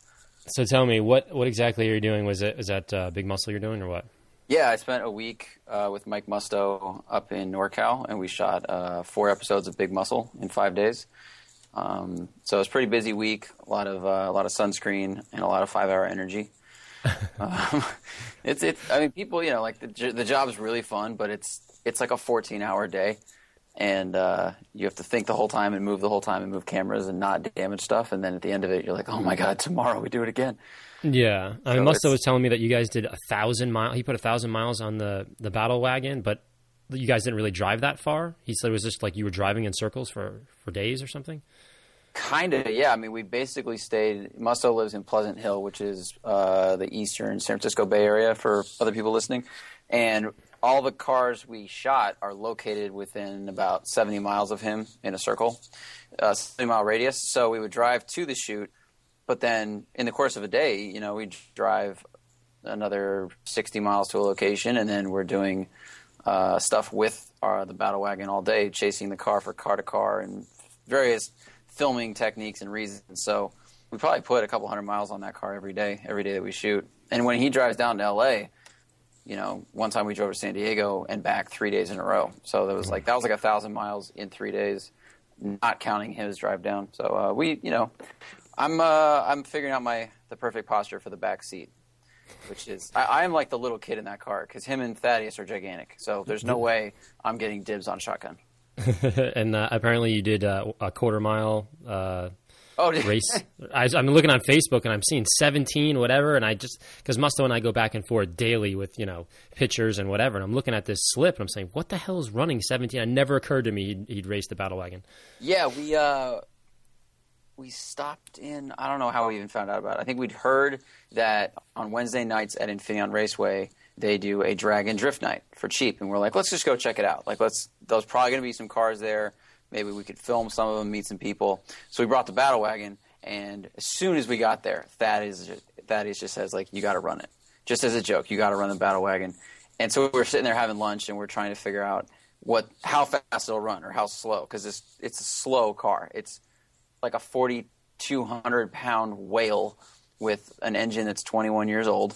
So tell me, what what exactly are you doing? Was it is that uh, Big Muscle you're doing or what? Yeah, I spent a week uh, with Mike Musto up in NorCal, and we shot uh, four episodes of Big Muscle in five days. Um, so it was a pretty busy week. A lot of uh, a lot of sunscreen and a lot of five hour energy. um, it's it's. I mean, people, you know, like the the job's really fun, but it's it's like a fourteen hour day and uh, you have to think the whole time and move the whole time and move cameras and not damage stuff. And then at the end of it, you're like, oh my god, tomorrow we do it again. Yeah, I mean, Musto was telling me that you guys did a thousand mile. He put a thousand miles on the the battle wagon, but you guys didn't really drive that far. He said it was just like you were driving in circles for for days or something. Kind of, yeah. I mean, we basically stayed. Musto lives in Pleasant Hill, which is uh, the eastern San Francisco Bay Area for other people listening. And all the cars we shot are located within about 70 miles of him in a circle, a 70 mile radius. So we would drive to the shoot, but then in the course of a day, you know, we drive another 60 miles to a location, and then we're doing uh, stuff with our, the battle wagon all day, chasing the car for car to car and various filming techniques and reasons. So we probably put a couple hundred miles on that car every day, every day that we shoot. And when he drives down to LA, you know, one time we drove to San Diego and back three days in a row. So that was like that was like a thousand miles in three days, not counting his drive down. So uh, we, you know, I'm uh, I'm figuring out my the perfect posture for the back seat, which is I, am like the little kid in that car because him and Thaddeus are gigantic. So there's no way I'm getting dibs on shotgun. and uh, apparently you did uh, a quarter mile Oh, race. I, am looking on Facebook and I'm seeing 17, whatever, and I just because Musto and I go back and forth daily with you know pictures and whatever, and I'm looking at this slip and I'm saying, what the hell is running 17? It never occurred to me he'd, he'd race the battle wagon. Yeah, we uh, we stopped in. I don't know how we even found out about it. I think we'd heard that on Wednesday nights at Infineon Raceway they do a drag and drift night for cheap, and we're like, let's just go check it out. Like, let's. There's probably going to be some cars there Maybe we could film some of them, meet some people. So we brought the battle wagon, and as soon as we got there, Thaddeus, Thaddeus just says like, "You got to run it," just as a joke. You got to run the battle wagon. And so we are sitting there having lunch, and we're trying to figure out what how fast it'll run or how slow because it's it's a slow car. It's like a forty two hundred pound whale with an engine that's twenty one years old.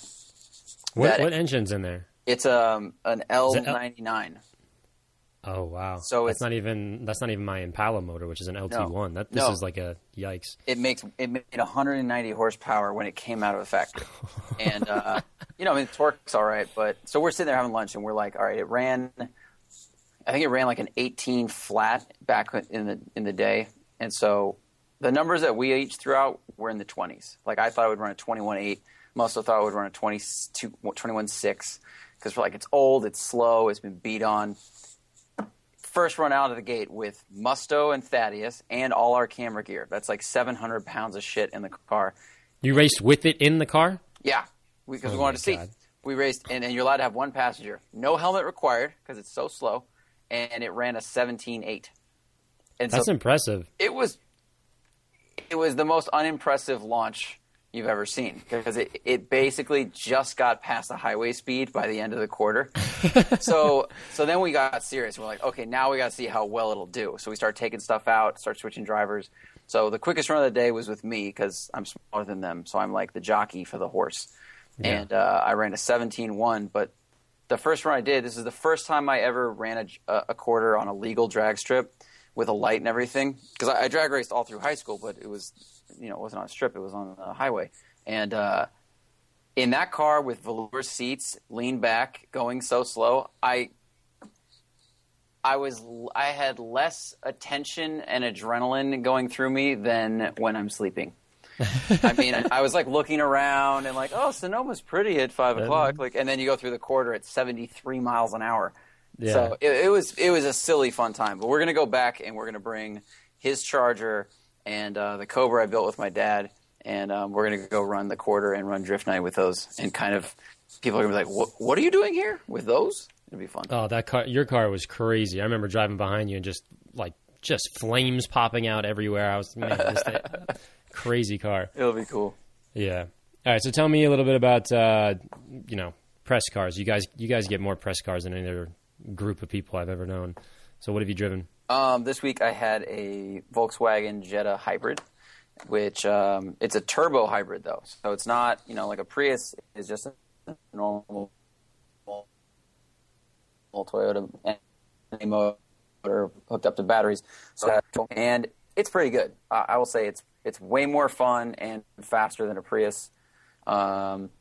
What, what engine's in there? It's um an L ninety nine. Oh wow! So that's it's- not even that's not even my Impala motor, which is an LT one. That this No. is like a yikes. it makes it made 190 horsepower when it came out of the factory, and uh, you know, I mean, it torque's all right, but so we're sitting there having lunch, and we're like, all right, it ran, I think it ran like an 18 flat back in the in the day, and so the numbers that we each threw out were in the 20s. Like I thought it would run a 21.8. Muscle thought it would run a 22, 21.6 because we're like, it's old, it's slow, it's been beat on. First run out of the gate with Musto and Thaddeus and all our camera gear. That's like 700 pounds of shit in the car. You raced with it in the car? Yeah, because we, Oh wanted my to see. God. We raced, and, and you're allowed to have one passenger. No helmet required because it's so slow, and it ran a 17.8. And That's so impressive. it was, it was the most unimpressive launch you've ever seen because it, it basically just got past the highway speed by the end of the quarter. so so then we got serious. We're like, okay, now we got to see how well it'll do. So we start taking stuff out, start switching drivers. So the quickest run of the day was with me because I'm smaller than them. So I'm like the jockey for the horse. Yeah. And uh, I ran a 17-1, but the first run I did, this is the first time I ever ran a, a quarter on a legal drag strip with a light and everything. Because I, I drag raced all through high school, but it was, you know, it wasn't on a strip; it was on a highway. And uh, in that car with velour seats, lean back, going so slow, I, I was, I had less attention and adrenaline going through me than when I'm sleeping. I mean, I was like looking around and like, oh, Sonoma's pretty at five o'clock. Like, and then you go through the quarter at seventy three miles an hour. Yeah. So it, it was it was a silly fun time. But we're gonna go back and we're gonna bring his Charger and uh, the Cobra I built with my dad, and um, we're gonna go run the quarter and run drift night with those. And kind of people are gonna be like, what What are you doing here with those? It'd be fun. Oh, that car! Your car was crazy. I remember driving behind you and just like just flames popping out everywhere. I was man, just a crazy car. It'll be cool. Yeah. All right. So tell me a little bit about uh, you know press cars. You guys, you guys get more press cars than any other group of people I've ever known. So what have you driven? Um, this week I had a Volkswagen Jetta hybrid, which um, it's a turbo hybrid though, so it's not you know like a Prius is just a normal, Toyota motor hooked up to batteries. So and it's pretty good. I I will say it's it's way more fun and faster than a Prius. Um,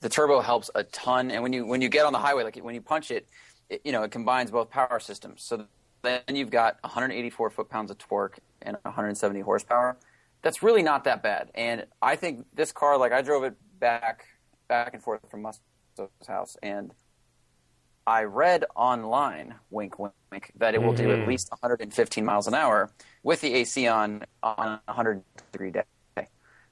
the turbo helps a ton, and when you when you get on the highway, like when you punch it, it you know it combines both power systems. So then you've got 184 foot pounds of torque and 170 horsepower. That's really not that bad, and I think this car, like I drove it back back and forth from Musto's house, and I read online, wink, wink, that it will do Mhm. at least 115 miles an hour with the AC on on a 100 degree day.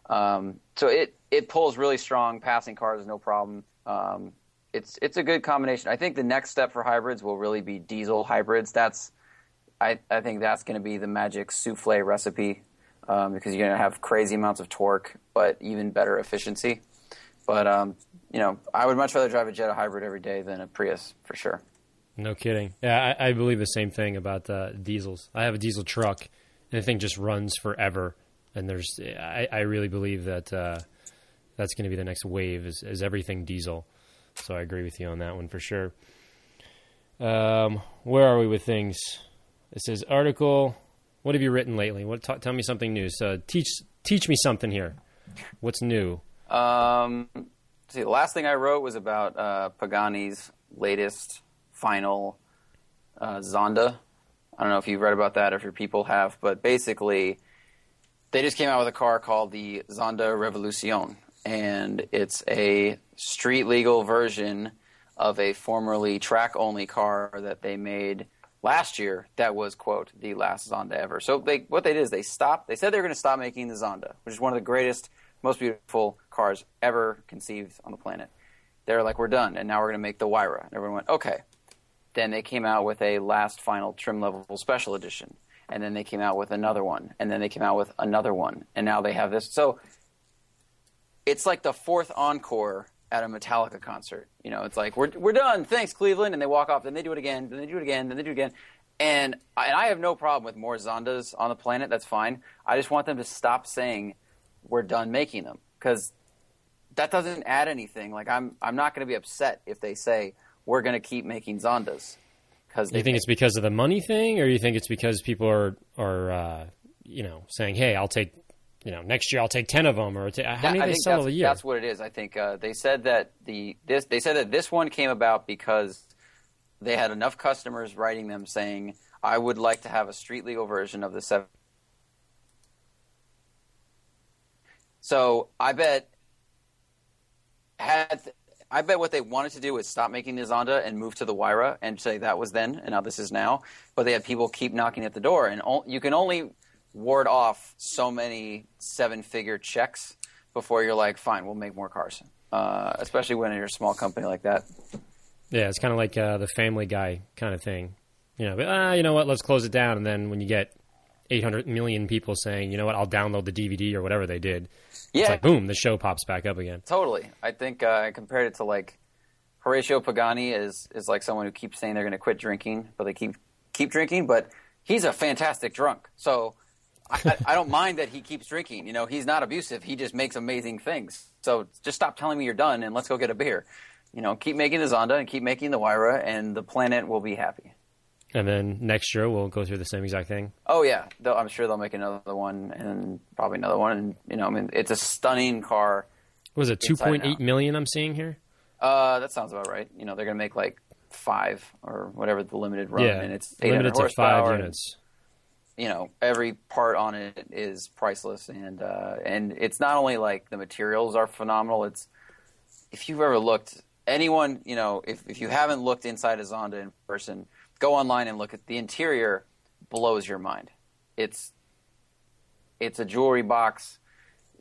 Um, so it it pulls really strong. Passing cars, is no problem. Um, it's it's a good combination. I think the next step for hybrids will really be diesel hybrids. That's I, I think that's going to be the magic souffle recipe um, because you're going to have crazy amounts of torque, but even better efficiency. But um, you know, I would much rather drive a Jetta hybrid every day than a Prius for sure. No kidding. Yeah, I, I believe the same thing about uh, diesels. I have a diesel truck, and the thing just runs forever. And there's, I, I really believe that uh, that's going to be the next wave is, is everything diesel. So I agree with you on that one for sure. Um, where are we with things? It says article. What have you written lately? What t- tell me something new. So teach teach me something here. What's new? Um, see, the last thing I wrote was about uh, Pagani's latest final uh, Zonda. I don't know if you've read about that or if your people have, but basically, they just came out with a car called the Zonda Revolucion, and it's a street legal version of a formerly track only car that they made last year that was quote the last Zonda ever. So they what they did is they stopped. They said they were going to stop making the Zonda, which is one of the greatest, most beautiful cars ever conceived on the planet. They're like, we're done, and now we're going to make the Huayra. And everyone went, okay. Then they came out with a last final trim level special edition, and then they came out with another one, and then they came out with another one, and now they have this. So it's like the fourth encore at a Metallica concert. You know, it's like we're we're done. Thanks, Cleveland, and they walk off. Then they do it again. Then they do it again. Then they do it again. And I, and I have no problem with more Zondas on the planet. That's fine. I just want them to stop saying we're done making them because that doesn't add anything. Like I'm I'm not going to be upset if they say we're going to keep making Zondas because you think it's because of the money thing, or you think it's because people are are uh, you know saying, "Hey, I'll take you know next year I'll take ten of them," or ta- how many I they sell a year? That's what it is. I think uh, they said that the this they said that this one came about because they had enough customers writing them saying, "I would like to have a street legal version of the seven. So I bet had I bet what they wanted to do was stop making the Zonda and move to the Huayra and say that was then and now this is now. But they had people keep knocking at the door, and o- you can only ward off so many seven-figure checks before you're like, fine, we'll make more cars. Uh, especially when you're a small company like that. Yeah, it's kind of like uh, the Family Guy kind of thing. You know, but, ah, you know what? Let's close it down, and then when you get 800 million people saying, you know what, I'll download the DVD or whatever they did, Yeah, it's like boom, the show pops back up again. totally. I think uh, I compared it to like Horatio Pagani is is like someone who keeps saying they're going to quit drinking, but they keep keep drinking. But he's a fantastic drunk, so I, I, don't mind that he keeps drinking. You know, he's not abusive. He just makes amazing things. So just stop telling me you're done and let's go get a beer. You know, keep making the Zonda and keep making the Huayra, and the planet will be happy. And then next year we'll go through the same exact thing. Oh yeah, They'll, I'm sure they'll make another one and probably another one. And you know, I mean, it's a stunning car. What was it Inside 2.8 out. million I'm seeing here? Uh, that sounds about right. You know, they're gonna make like five or whatever the limited run, yeah, and it's limited to five units. You know, every part on it is priceless, and uh, and it's not only like the materials are phenomenal. It's if you've ever looked, anyone, you know, if if you haven't looked inside a Zonda in person, go online and look at the interior. Blows your mind. It's it's a jewelry box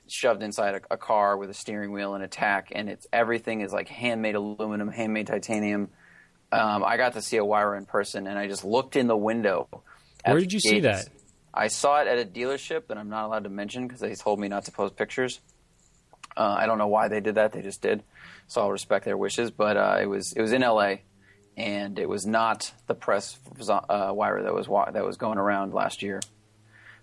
shoved inside a, a car with a steering wheel and a tach, and it's everything is like handmade aluminum, handmade titanium. Um, I got to see a Huayra in person, and I just looked in the window. Where did you see that? I saw it at a dealership that I'm not allowed to mention because they told me not to post pictures. Uh, I don't know why they did that; they just did. So I'll respect their wishes. But uh, it was it was in L.A. and it was not the press uh, Huayra that was that was going around last year.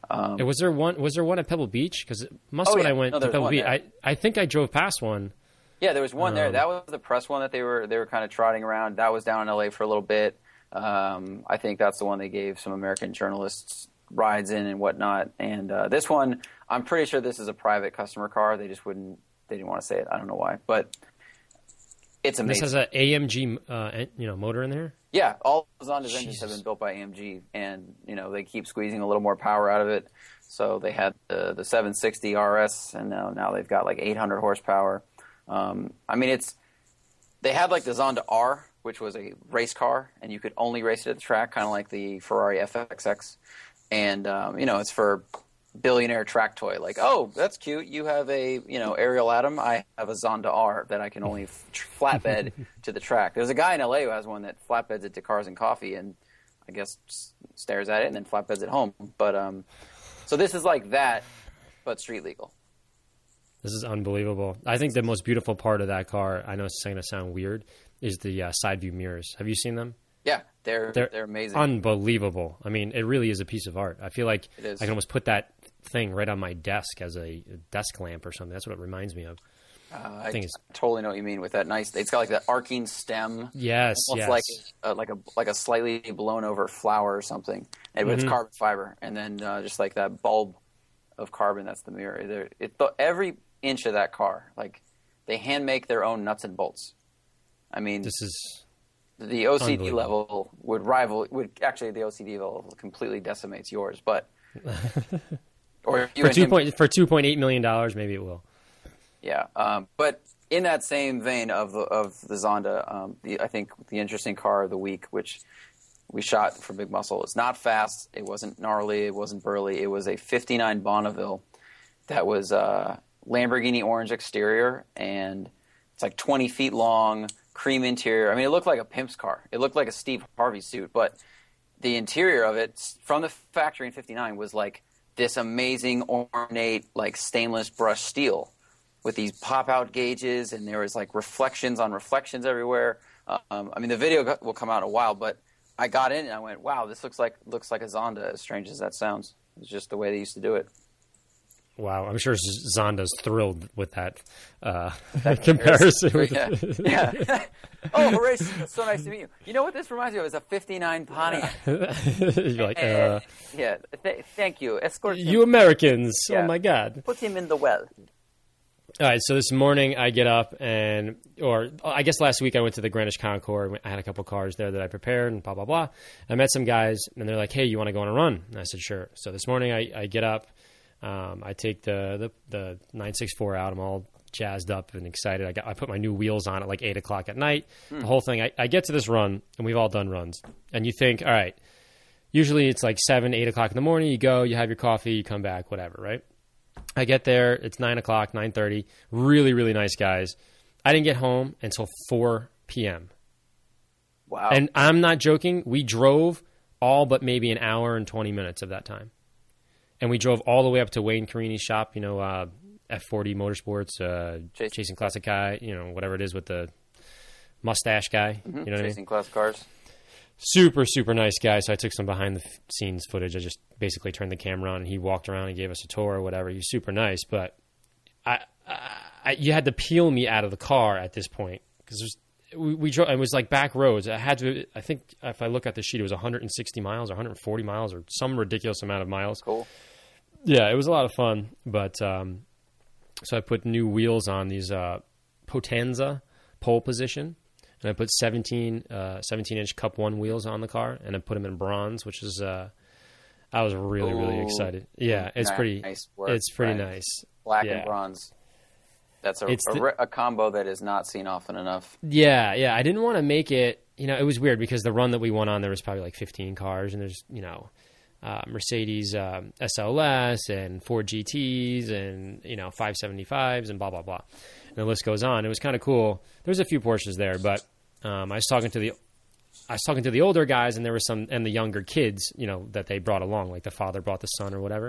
And was there one? Was there one at Pebble Beach? Because must Oh, when yeah. I went No, to Pebble Beach, there. I I think I drove past one. Yeah, there was one there. Um, That was the press one that they were they were kind of trotting around. That was down in L.A. for a little bit. Um, I think that's the one they gave some American journalists rides in and whatnot. And uh, this one, I'm pretty sure this is a private customer car. They just wouldn't. They didn't want to say it. I don't know why, but it's And this amazing. has an AMG, uh, you know, motor in there. Yeah, all of Zonda's engines have been built by AMG, and you know they keep squeezing a little more power out of it. So they had the the 760 RS, and now now they've got like 800 horsepower. Um, I mean, it's they had like the Zonda R, which was a race car, and you could only race it at the track, kind of like the Ferrari FXX. And um, you know, it's for billionaire track toy. Like, oh, that's cute. You have a you know Ariel Atom. I have a Zonda R that I can only f- flatbed to the track. There's a guy in LA who has one that flatbeds it to Cars and Coffee, and I guess stares at it and then flatbeds it home. But um, so this is like that, but street legal. This is unbelievable. I think the most beautiful part of that car, I know it's going to sound weird, is the uh, side view mirrors. Have you seen them? Yeah, they're They're they're, amazing. Unbelievable. I mean, it really is a piece of art. I feel like. I can almost put that thing right on my desk as a desk lamp or something. That's what it reminds me of. uh, I is- totally know what you mean with that nice. It's got like that arcing stem. Yes, almost yes. like uh, like a like a slightly blown over flower or something, and Mm-hmm. it's carbon fiber, and then uh, just like that bulb of carbon. That's the mirror. There, it, every inch of that car, like they hand make their own nuts and bolts. I mean, this is the OCD level would rival would actually the OCD level completely decimates yours, but or for two him- point for two point eight million dollars. Maybe it will. Yeah, um, but in that same vein of the of the Zonda, um, the, I think the interesting car of the week, which we shot for Big Muscle, it's not fast. It wasn't gnarly. It wasn't burly. It was a '59 Bonneville that was uh, Lamborghini orange exterior, and it's like 20 feet long, cream interior. I mean, it looked like a pimp's car. It looked like a Steve Harvey suit, but the interior of it from the factory in 59 was like this amazing ornate like stainless brushed steel with these pop out gauges and there was like reflections on reflections everywhere um, i mean the video will come out in a while but i got in and i went wow this looks like looks like a zonda as strange as that sounds it's just the way they used to do it Wow, I'm sure Zonda's thrilled with that, uh, comparison. yeah. yeah. oh, Horace, so nice to meet you. You know what this reminds me of? It's a '59 Pontiac. You're like, uh, yeah. Th- thank you. Escort him. you Americans! Yeah. Oh my God! Put him in the well. All right, so this morning I get up and, or I guess last week I went to the Greenwich Concours. I had a couple cars there that I prepared and blah blah blah. I met some guys and they're like, "Hey, you want to go on a run?" And I said, "Sure." So this morning I, I get up, um, I take the the the nine six four out. I'm all jazzed up and excited. I got I put my new wheels on at like eight o'clock at night. The whole thing. I, I get to this run and we've all done runs, and you think, all right. Usually it's like seven, eight o'clock in the morning. You go, you have your coffee, you come back, whatever, right? I get there. It's nine o'clock, nine thirty. Really, really nice guys. I didn't get home until four p.m. Wow. And I'm not joking. We drove all but maybe an hour and twenty minutes of that time, and we drove all the way up to Wayne Carini's shop. You know, uh, F40 Motorsports, uh, Chase- chasing classic guy. You know, whatever it is with the mustache guy. You know what I mean? Chasing class cars. super super nice guy so i took some behind the scenes footage i just basically turned the camera on and he walked around and gave us a tour or whatever he's super nice but i, I, I you had to peel me out of the car at this point because we, we drove it was like back roads i had to i think if i look at the sheet it was 160 miles or 140 miles or some ridiculous amount of miles Cool. yeah, it was a lot of fun. But um, so I put new wheels on these uh, Potenza pole position, and I put 17, uh, 17 inch Cup One wheels on the car, and I put them in bronze, which is uh, I was really really excited. Yeah, it's Nice pretty. work, It's pretty nice. Black Yeah. and bronze. That's a, the- a combo that is not seen often enough. Yeah, yeah. I didn't want to make it. You know, it was weird because the run that we went on, there was probably like 15 cars, and there's you know, uh, Mercedes um, SLS and Ford GTS and you know 575s and blah blah blah, and the list goes on. It was kind of cool. There was a few Porsches there, but um, I was talking to the. I was talking to the older guys, and there was some, and the younger kids, you know, that they brought along, like the father brought the son or whatever.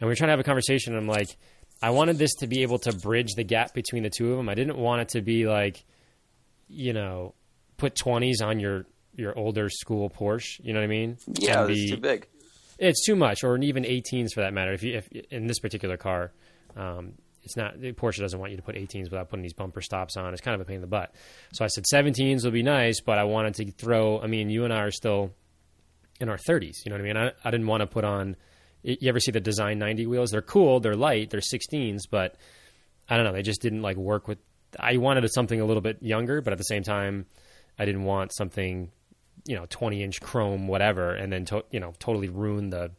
And we were trying to have a conversation. And I'm like, I wanted this to be able to bridge the gap between the two of them. I didn't want it to be like, you know, put 20s on your your older school Porsche. You know what I mean? Yeah, it's too big. It's too much, or even 18s for that matter. If you if in this particular car, um, it's not the Porsche doesn't want you to put 18s without putting these bumper stops on. It's kind of a pain in the butt. So I said 17s would be nice, but I wanted to throw. I mean, you and I are still in our 30s. You know what I mean? I, I didn't want to put on. You ever see the Design 90 wheels? They're cool. They're light. They're 16s, but I don't know. They just didn't like work with. I wanted something a little bit younger, but at the same time, I didn't want something, you know, 20 inch chrome, whatever, and then to, you know totally ruin the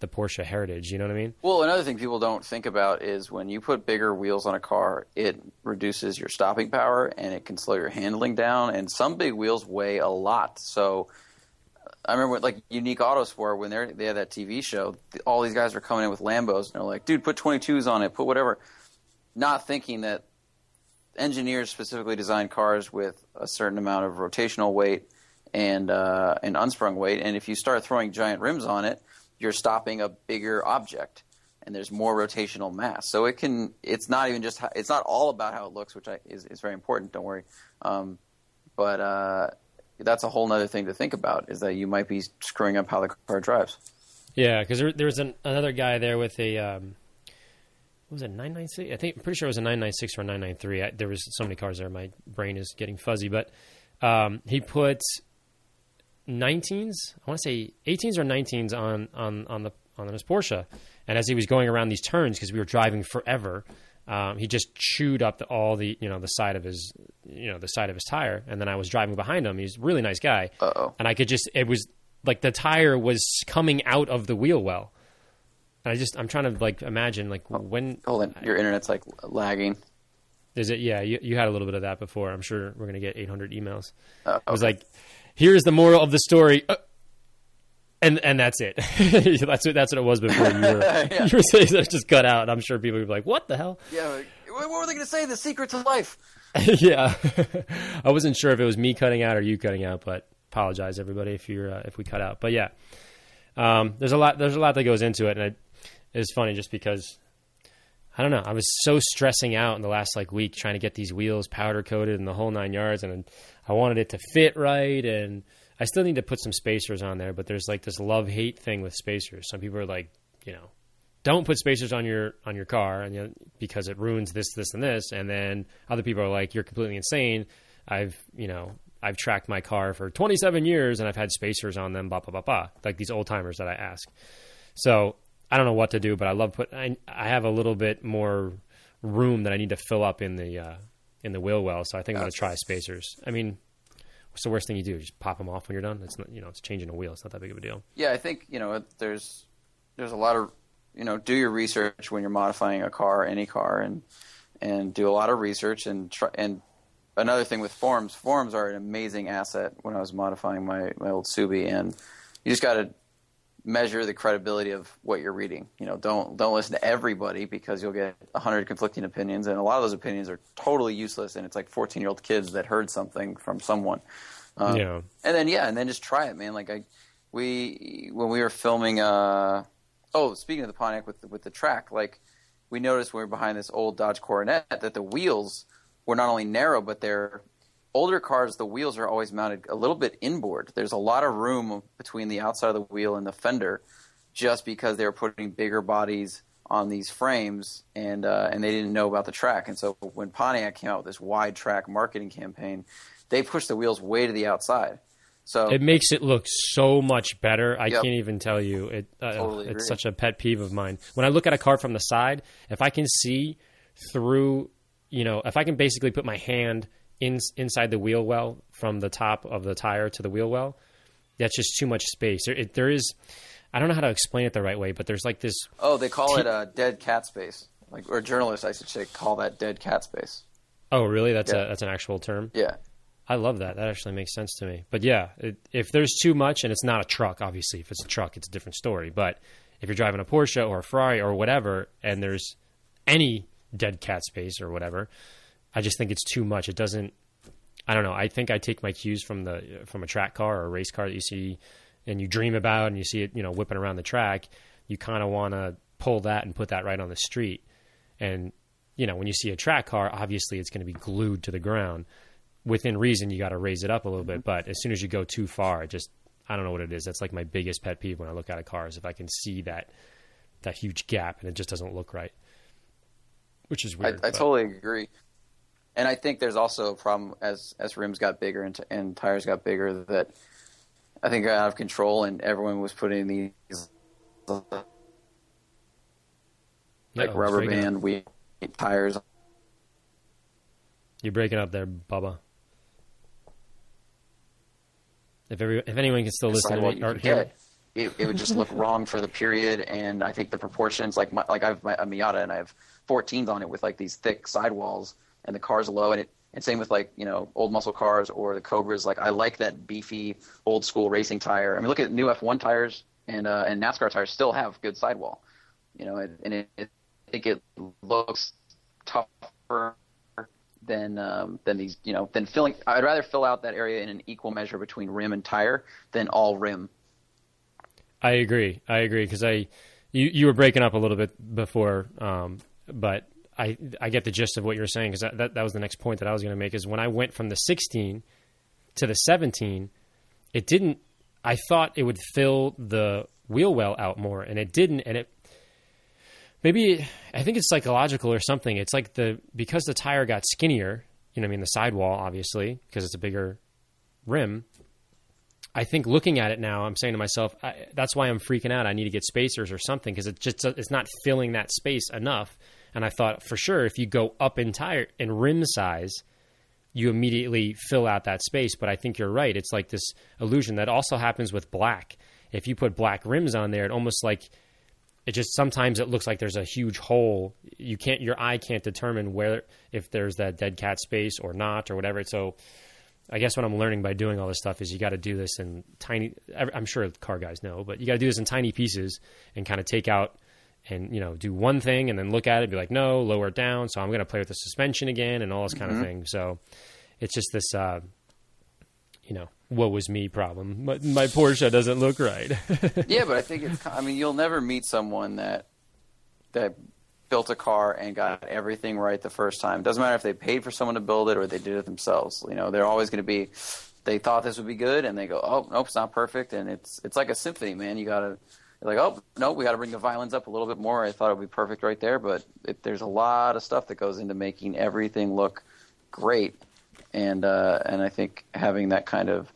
the Porsche heritage. You know what I mean? Well, another thing people don't think about is when you put bigger wheels on a car, it reduces your stopping power and it can slow your handling down. And some big wheels weigh a lot. So I remember like Unique Autos Autosport when they they had that TV show, all these guys were coming in with Lambos and they're like, "Dude, put 22s on it, put whatever," not thinking that engineers specifically design cars with a certain amount of rotational weight and uh, and unsprung weight. And if you start throwing giant rims on it, you're stopping a bigger object, and there's more rotational mass. So it can. It's not even just. How, it's not all about how it looks, which I, is is very important. Don't worry. Um, but uh, that's a whole other thing to think about. Is that you might be screwing up how the car drives. Yeah, because there, there was an, another guy there with a um, what was it nine nine six? I think I'm pretty sure it was a nine nine six or a nine nine three. There was so many cars there, my brain is getting fuzzy. But um, he put 19s. I want to say 18s or 19s on on on the on his Porsche. And as he was going around these turns, because we were driving forever, um, he just chewed up the, all the you know the side of his you know the side of his tire. And then I was driving behind him. He's a really nice guy, Uh-oh. and I could just it was like the tire was coming out of the wheel well. And I just I'm trying to like imagine like when Hold on, your internet's like lagging. is it? Yeah, you, you had a little bit of that before. I'm sure we're gonna get 800 emails. Uh, I was like, here's the moral of the story. Uh, and and that's it. that's what that's what it was before. You were you were saying that it just cut out. I'm sure people would be like, "What the hell?" yeah. like, What what were they going to say? The secret to life. yeah, I wasn't sure if it was me cutting out or you cutting out, but apologize everybody if you're uh, if we cut out. But yeah, um, there's a lot there's a lot that goes into it, and it's funny just because I don't know. I was so stressing out in the last like week trying to get these wheels powder coated and the whole nine yards, and I wanted it to fit right, and I still need to put some spacers on there. But there's like this love hate thing with spacers. Some people are like, you know, don't put spacers on your on your car and you know, because it ruins this this and this and then other people are like you're completely insane i've you know i've tracked my car for 27 years and i've had spacers on them blah blah blah blah like these old timers that i ask so i don't know what to do but i love put i, I have a little bit more room that i need to fill up in the uh, in the wheel well so i think i'm going to try spacers i mean what's the worst thing you do just pop them off when you're done. It's not you know it's changing a wheel. It's not that big of a deal. Yeah, I think you know there's there's a lot of you know do your research when you're modifying a car, any car, and and do a lot of research and try and another thing with forums, forums are an amazing asset. When I was modifying my my old Subi, and you just got to measure the credibility of what you're reading. You know, don't don't listen to everybody because you'll get a hundred conflicting opinions, and a lot of those opinions are totally useless. And it's like 14 year old kids that heard something from someone. Um, Yeah. And then yeah, and then just try it, man. Like I, we when we were filming. uh Oh, speaking of the Pontiac with the, with the track, like we noticed when we were behind this old Dodge Coronet that the wheels were not only narrow, but they're older cars. The wheels are always mounted a little bit inboard. There's a lot of room between the outside of the wheel and the fender, just because they were putting bigger bodies on these frames, and uh, and they didn't know about the track. And so when Pontiac came out with this wide track marketing campaign, they pushed the wheels way to the outside. So It makes it look so much better. I Yep. can't even tell you. It uh, Totally it's such a pet peeve of mine. When I look at a car from the side, if I can see through, you know, if I can basically put my hand in inside the wheel well from the top of the tire to the wheel well, that's just too much space. There, it, there is, I don't know how to explain it the right way, but there's like this. oh, they call it a dead cat space. Like or journalists, I should say, call that dead cat space. Oh, really? That's Yeah. a that's an actual term. Yeah. I love that. That actually makes sense to me. But yeah, it, if there's too much, and it's not a truck, obviously, if it's a truck, it's a different story. But if you're driving a Porsche or a Ferrari or whatever, and there's any dead cat space or whatever, I just think it's too much. It doesn't. I don't know. I think I take my cues from the from a track car or a race car that you see and you dream about, and you see it, you know, whipping around the track. You kind of want to pull that and put that right on the street. And you know, when you see a track car, obviously it's going to be glued to the ground within reason, you got to raise it up a little bit. Mm-hmm. But as soon as you go too far, it just I don't know what it is. That's like my biggest pet peeve when I look at a car is if I can see that that huge gap and it just doesn't look right, which is I, weird. I but- totally agree. And I think there's also a problem as as rims got bigger and, t- and tires got bigger that I think got out of control and everyone was putting these like Uh-oh, rubber band wheel tires. You're breaking up there, Bubba. If every if anyone can still listen to you or hear. It, it would just look wrong for the period, and I think the proportions, like my, like I have my, a Miata, and I have 14s on it with like these thick sidewalls, and the car's low, and it and same with like you know old muscle cars or the Cobras. Like I like that beefy old school racing tire. I mean, look at new F1 tires and uh, and NASCAR tires still have good sidewall, you know, and, it, it, I think it looks tougher than um, than these you know than filling. I'd rather fill out that area in an equal measure between rim and tire than all rim. I agree. I agree because I, you you were breaking up a little bit before, um, but I I get the gist of what you're saying because that, that that was the next point that I was going to make is when I went from the 16 to the 17, it didn't. I thought it would fill the wheel well out more, and it didn't, and it. Maybe I think it's psychological or something. It's like the because the tire got skinnier, you know, I mean the sidewall obviously because it's a bigger rim. I think looking at it now, I'm saying to myself, I, that's why I'm freaking out. I need to get spacers or something because it just it's not filling that space enough. And I thought for sure if you go up in tire in rim size, you immediately fill out that space. But I think you're right. It's like this illusion that also happens with black. If you put black rims on there, it almost like it just sometimes it looks like there's a huge hole. You can't your eye can't determine where if there's that dead cat space or not or whatever. So I guess what I'm learning by doing all this stuff is you got to do this in tiny. I'm sure car guys know, but you got to do this in tiny pieces and kind of take out and you know do one thing and then look at it, be like, no, lower it down. So I'm going to play with the suspension again and all this kind of thing. So it's just this, uh, you know, what was me problem. My, my Porsche doesn't look right. yeah, but I think it's. I mean, you'll never meet someone that that built a car and got everything right the first time. Doesn't matter if they paid for someone to build it or they did it themselves. You know, they're always going to be. They thought this would be good, and they go, "Oh, nope, it's not perfect." And it's it's like a symphony, man. You got to. Like, oh no, we got to bring the violins up a little bit more. I thought it would be perfect right there, but it, there's a lot of stuff that goes into making everything look great, and uh, and I think having that kind of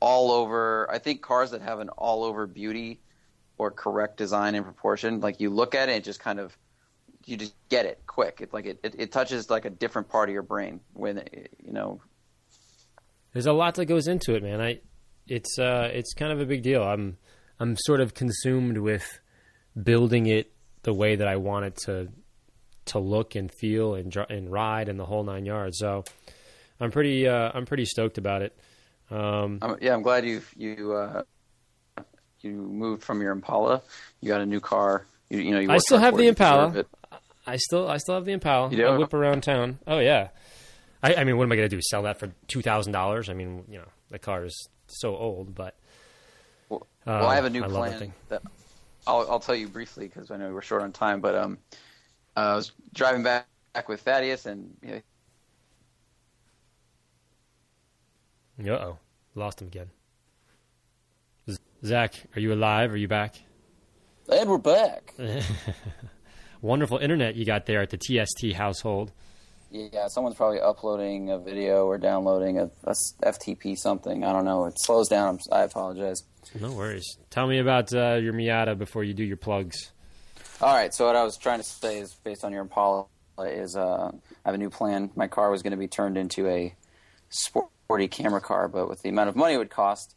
all over, I think cars that have an all over beauty or correct design and proportion, like you look at it, it just kind of you just get it quick. It like it, it, it touches like a different part of your brain when it, you know. There's a lot that goes into it, man. I it's uh it's kind of a big deal. I'm I'm sort of consumed with building it the way that I want it to to look and feel and and ride and the whole nine yards. So I'm pretty uh, I'm pretty stoked about it. Um, I'm, yeah, I'm glad you you uh, you moved from your Impala. You got a new car. You, you know, you I still have the Impala. I still I still have the Impala. I whip around town. Oh yeah. I, I mean, what am I going to do? Sell that for two thousand dollars? I mean, you know, the car is so old, but well, uh, well I have a new I plan that I'll, I'll tell you briefly because I know we're short on time. But um, uh, I was driving back, back with Thaddeus, and you know, uh oh, lost him again. Zack, are you alive? Are you back? And we're back. Wonderful internet you got there at the TST household. Yeah, someone's probably uploading a video or downloading a, a FTP something. I don't know. It slows down. I apologize. No worries. Tell me about uh, your Miata before you do your plugs. All right. So what I was trying to say is, based on your Impala, is uh, I have a new plan. My car was going to be turned into a sporty camera car, but with the amount of money it would cost,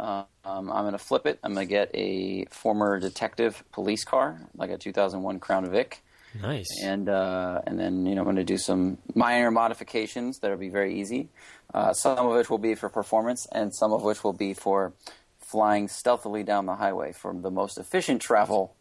um, I'm going to flip it. I'm going to get a former detective police car, like a 2001 Crown Vic Nice. And uh, and then you know I'm going to do some minor modifications that'll be very easy. Uh, some of which will be for performance, and some of which will be for flying stealthily down the highway for the most efficient travel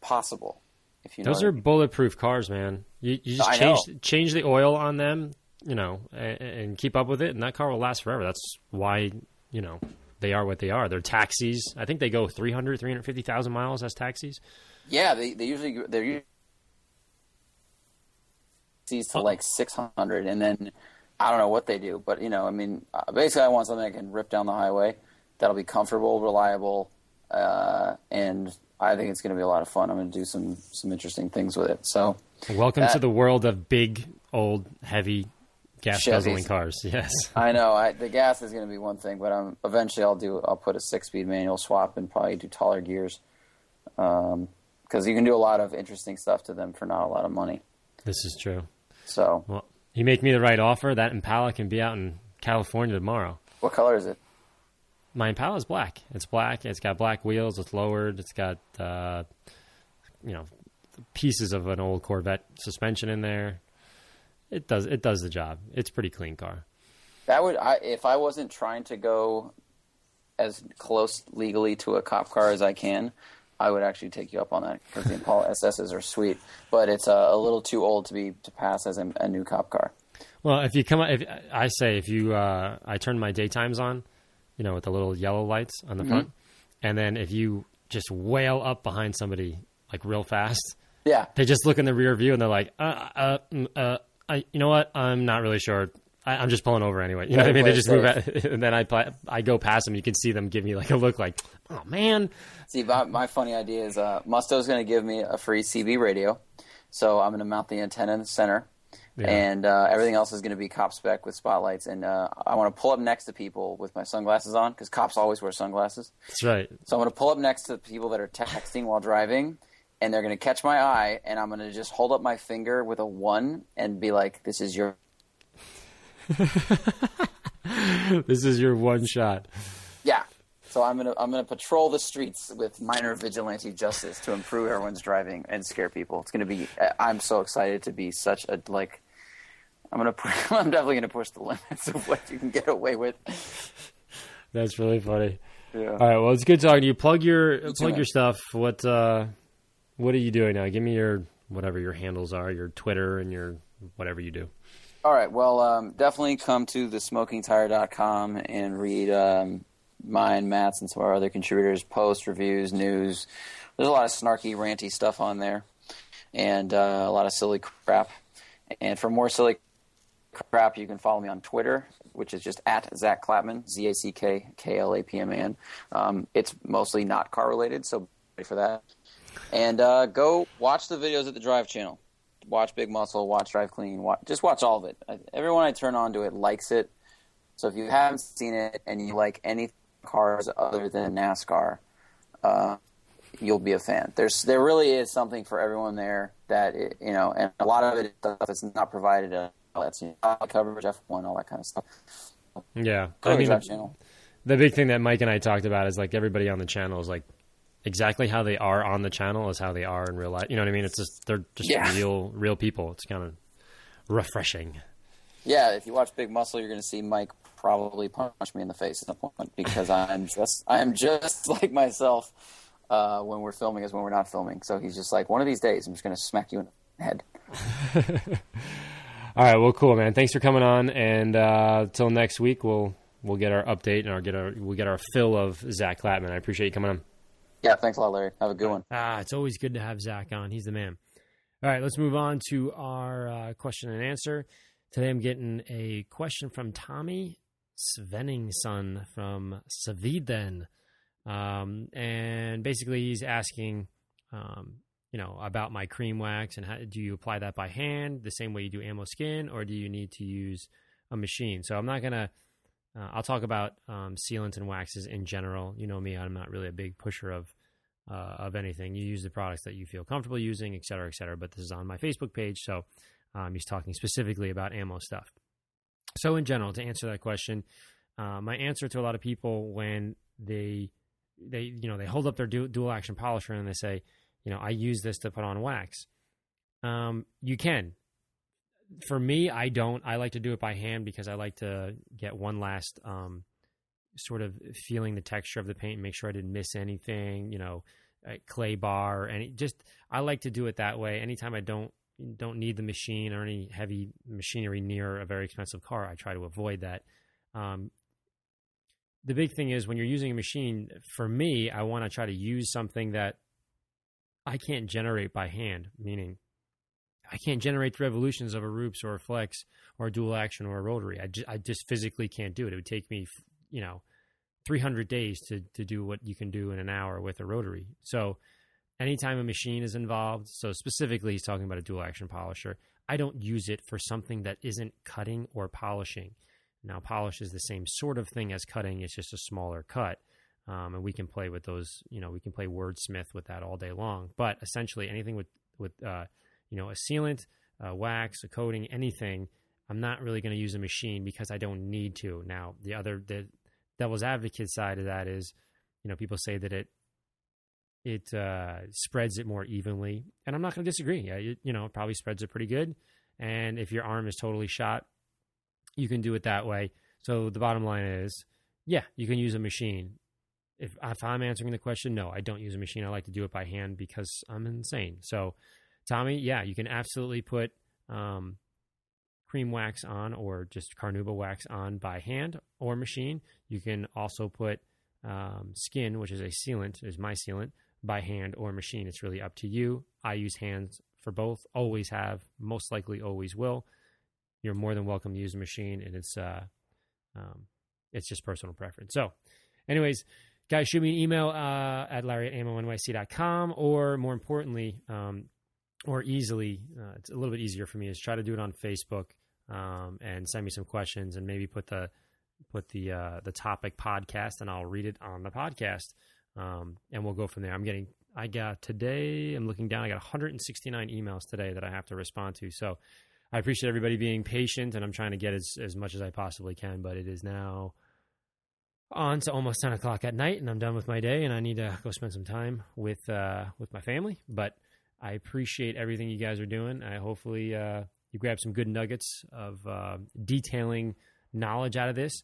possible. If you know those are I mean. bulletproof cars, man. You, you just change change the oil on them, you know, and, and keep up with it, and that car will last forever. That's why you know they are what they are. They're taxis. I think they go 300, 350,000 miles as taxis. Yeah, they, they usually they're to like 600, and then I don't know what they do, but you know, I mean, uh, basically, I want something that can rip down the highway that'll be comfortable, reliable, uh, and I think it's going to be a lot of fun. I'm going to do some some interesting things with it. So, welcome that, to the world of big, old, heavy gas guzzling cars. Yes, I know. I, the gas is going to be one thing, but I'm eventually I'll do I'll put a six speed manual swap and probably do taller gears because um, you can do a lot of interesting stuff to them for not a lot of money. This is true. So, well, you make me the right offer. That Impala can be out in California tomorrow. What color is it? My Impala is black. It's black. It's got black wheels. It's lowered. It's got uh, you know pieces of an old Corvette suspension in there. It does it does the job. It's a pretty clean car. That would I, if I wasn't trying to go as close legally to a cop car as I can, I would actually take you up on that because the Impala SSs are sweet, but it's uh, a little too old to be to pass as a, a new cop car. Well, if you come, if I say if you, uh, I turn my daytimes on, you know, with the little yellow lights on the mm-hmm. front, and then if you just wail up behind somebody like real fast, yeah, they just look in the rear view and they're like, uh, uh, mm, uh, I, you know what? I'm not really sure. I, am just pulling over anyway. You know what I mean? They just move, out, and then I I go past them. You can see them give me like a look, like, oh man. See, my, my funny idea is uh, Musto's going to give me a free CB radio, so I'm going to mount the antenna in the center, yeah. and uh, everything else is going to be cop spec with spotlights. And uh, I want to pull up next to people with my sunglasses on because cops always wear sunglasses. That's right. So I'm going to pull up next to people that are texting while driving, and they're going to catch my eye, and I'm going to just hold up my finger with a one and be like, "This is your." this is your one shot. So I'm gonna I'm gonna patrol the streets with minor vigilante justice to improve everyone's driving and scare people. It's gonna be. I'm so excited to be such a like. I'm gonna. I'm definitely gonna push the limits of what you can get away with. That's really funny. Yeah. All right. Well, it's good talking to you. Plug your you plug too, your stuff. What uh, what are you doing now? Give me your whatever your handles are, your Twitter and your whatever you do. All right. Well, um, definitely come to thesmokingtire.com and read um, mine, Matt's, and some of our other contributors' posts, reviews, news. There's a lot of snarky, ranty stuff on there, and uh, a lot of silly crap. And for more silly crap, you can follow me on Twitter, which is just at Zack Klapman, Z A C K K L A P M A N. Um, it's mostly not car related, so ready for that. And uh, go watch the videos at the Drive channel. Watch Big Muscle, watch Drive Clean, watch, just watch all of it. Everyone I turn on to it likes it. So if you haven't seen it and you like any cars other than NASCAR, uh, you'll be a fan. There's there really is something for everyone there that it, you know, and a lot of it stuff that's not provided. Uh, that's you know, coverage, F one, all that kind of stuff. Yeah, I mean, channel. the big thing that Mike and I talked about is like everybody on the channel is like exactly how they are on the channel is how they are in real life. You know what I mean? It's just they're just Yeah. real real people. It's kind of refreshing. Yeah, if you watch Big Muscle, you're going to see Mike probably punch me in the face at some point because I'm just I'm just like myself uh, when we're filming as when we're not filming. So he's just like, one of these days, I'm just going to smack you in the head. All right, well, cool, man. Thanks for coming on, and uh, till next week, we'll we'll get our update and our get our we'll get our fill of Zack Klapman. I appreciate you coming on. Yeah, thanks a lot, Larry. Have a good one. Ah, it's always good to have Zack on. He's the man. All right, let's move on to our uh, question and answer. Today I'm getting a question from Tommy Svenningsson from Saviden. Um, and basically he's asking, um, you know, about my cream wax and how do you apply that by hand the same way you do ammo skin or do you need to use a machine? So I'm not going to, uh, I'll talk about um, sealants and waxes in general. You know me, I'm not really a big pusher of uh, of anything. You use the products that you feel comfortable using, et cetera, et cetera. But this is on my Facebook page, so um, he's talking specifically about ammo stuff. So, in general, to answer that question, uh, my answer to a lot of people when they they you know they hold up their du- dual action polisher and they say, you know, I use this to put on wax. Um, you can. For me, I don't. I like to do it by hand because I like to get one last um, sort of feeling the texture of the paint and make sure I didn't miss anything, you know, clay bar any just I like to do it that way. Anytime I don't don't need the machine or any heavy machinery near a very expensive car, I try to avoid that. Um, the big thing is when you're using a machine, for me, I want to try to use something that I can't generate by hand, meaning I can't generate the revolutions of a Rupes or a Flex or a dual action or a rotary. I, ju- I just physically can't do it. It would take me, you know, 300 days to, to do what you can do in an hour with a rotary. So anytime a machine is involved, so specifically he's talking about a dual action polisher, I don't use it for something that isn't cutting or polishing. Now, polish is the same sort of thing as cutting, it's just a smaller cut. Um, and we can play with those, you know, we can play wordsmith with that all day long. But essentially, anything with, with uh, you know, a sealant, a wax, a coating, anything, I'm not really going to use a machine because I don't need to. Now, the other, the devil's advocate side of that is, you know, people say that it, it uh, spreads it more evenly, and I'm not going to disagree. Yeah, you, you know, it probably spreads it pretty good. And if your arm is totally shot, you can do it that way. So the bottom line is, yeah, you can use a machine. If if I'm answering the question, no, I don't use a machine. I like to do it by hand because I'm insane. So, Tommy, yeah, you can absolutely put um, cream wax on or just carnauba wax on by hand or machine. You can also put um, skin, which is a sealant, is my sealant, by hand or machine. It's really up to you. I use hands for both. Always have. Most likely, always will. You're more than welcome to use a machine, and it's uh, um, it's just personal preference. So, anyways, guys, shoot me an email uh, at larry at ammonyc.com, or more importantly, um, or easily, uh, it's a little bit easier for me is try to do it on Facebook um, and send me some questions and maybe put the put the uh, the topic podcast and I'll read it on the podcast um, and we'll go from there. I'm getting I got today. I'm looking down. I got 169 emails today that I have to respond to. So I appreciate everybody being patient and I'm trying to get as as much as I possibly can. But it is now on to almost 10 o'clock at night and I'm done with my day and I need to go spend some time with uh, with my family. But I appreciate everything you guys are doing. I hopefully uh, you grab some good nuggets of uh, detailing knowledge out of this.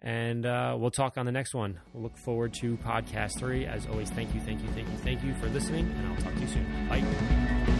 And uh, we'll talk on the next one. We'll look forward to podcast three. As always, thank you, thank you, thank you, thank you for listening, and I'll talk to you soon. Bye.